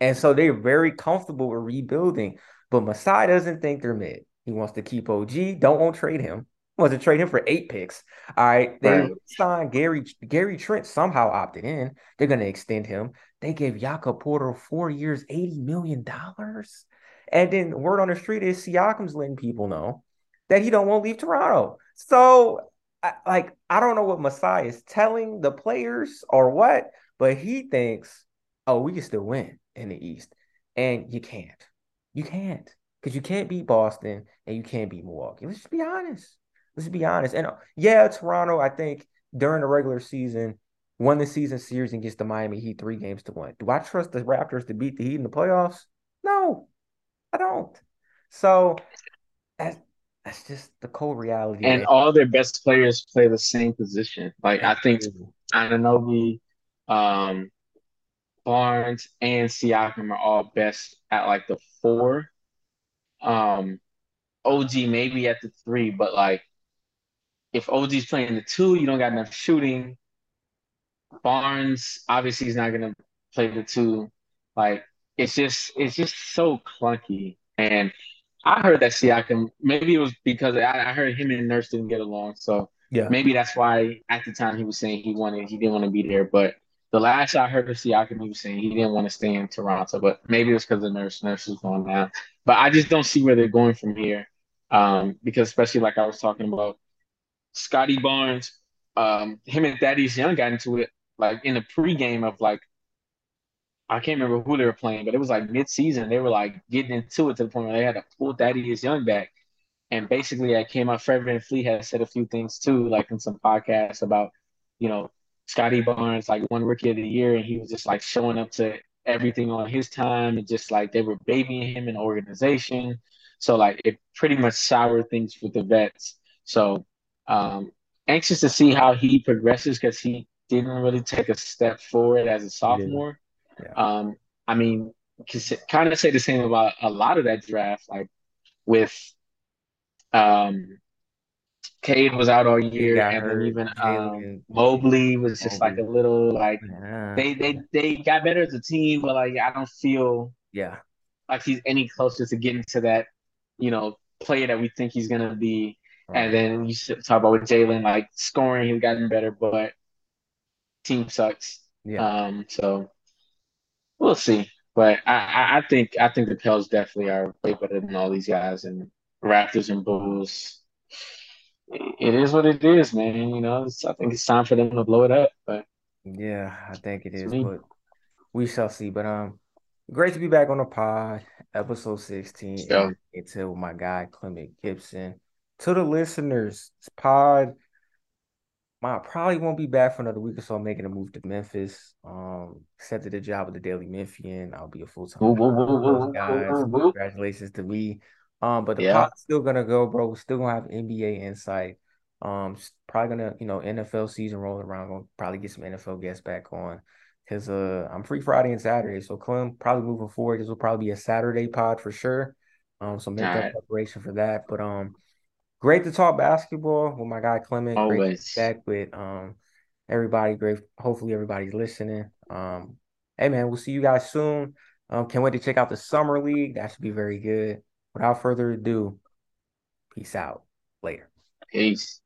And so they're very comfortable with rebuilding. But Masai doesn't think they're mid. He wants to keep OG, don't want to trade him. He wants to trade him for eight picks. All right. They right. signed Gary Gary Trent somehow opted in. They're gonna extend him. They gave Jakob Poeltl four years, $80 million. And then word on the street is Siakam's letting people know that he don't want to leave Toronto. So I, like I don't know what Masai is telling the players or what, but he thinks, oh, we can still win in the East, and you can't. You can't because you can't beat Boston and you can't beat Milwaukee. Let's just be honest. Let's be honest. And uh, yeah, Toronto, I think during the regular season won the season series against the Miami Heat three games to one. Do I trust the Raptors to beat the Heat in the playoffs? No, I don't. So that's that's just the cold reality. And all their best players play the same position. Like I think Anunoby, um, Barnes, and Siakam are all best at like the four. Um, OG maybe at the three, but like if OG's playing the two, you don't got enough shooting. Barnes obviously he's not gonna play the two. Like it's just it's just so clunky. And I heard that Siakam maybe it was because I, I heard him and Nurse didn't get along, so yeah, maybe that's why at the time he was saying he wanted he didn't want to be there. But the last I heard of Siakam, he was saying he didn't want to stay in Toronto, but maybe it's because the Nurse Nurse is going down. But I just don't see where they're going from here, um, because especially like I was talking about, Scottie Barnes, um, him and Thaddeus Young got into it like in the pregame of like I can't remember who they were playing, but it was like mid-season. They were like getting into it to the point where they had to pull Thaddeus Young back. And basically, I came out. Fred VanVleet had said a few things too, like in some podcasts about, you know, Scottie Barnes, like one rookie of the year, and he was just like showing up to everything on his time, and just like they were babying him in organization. So like it pretty much soured things with the vets. So um, anxious to see how he progresses because he didn't really take a step forward as a sophomore. Yeah. Um, I mean, kind of say the same about a lot of that draft, like with um, Cade was out all year, and hurt. then even um, Mobley was just Mobley. like a little like yeah. they they they got better as a team, but like I don't feel yeah like he's any closer to getting to that you know player that we think he's gonna be. Right. And then you talk about with Jalen, like scoring, he's gotten better, but team sucks. Yeah. Um. So We'll see. But I, I think I think the Pels definitely are way better than all these guys and Raptors and Bulls. It is what it is, man. You know, I think it's time for them to blow it up. But yeah, I think it is, me. but we shall see. But um, great to be back on the pod, episode 16. So, into my guy Clement Gibson. To the listeners, pod my probably won't be back for another week or so. I'm making a move to Memphis. Um, accepted a job with the Daily Memphian. I'll be a full time guys. Congratulations to me. Um, but the yeah. pod's still gonna go, bro. We're still gonna have NBA insight. Um, probably gonna, you know, NFL season rolling around. Gonna probably get some NFL guests back on. Cause uh I'm free Friday and Saturday. So Clem, probably moving forward, this will probably be a Saturday pod for sure. Um, so make All that right. preparation for that. But um great to talk basketball with my guy Clement. Always. Back with um everybody. Great. Hopefully everybody's listening. Um, hey man, we'll see you guys soon. Um, can't wait to check out the summer league. That should be very good. Without further ado, peace out. Later. Peace.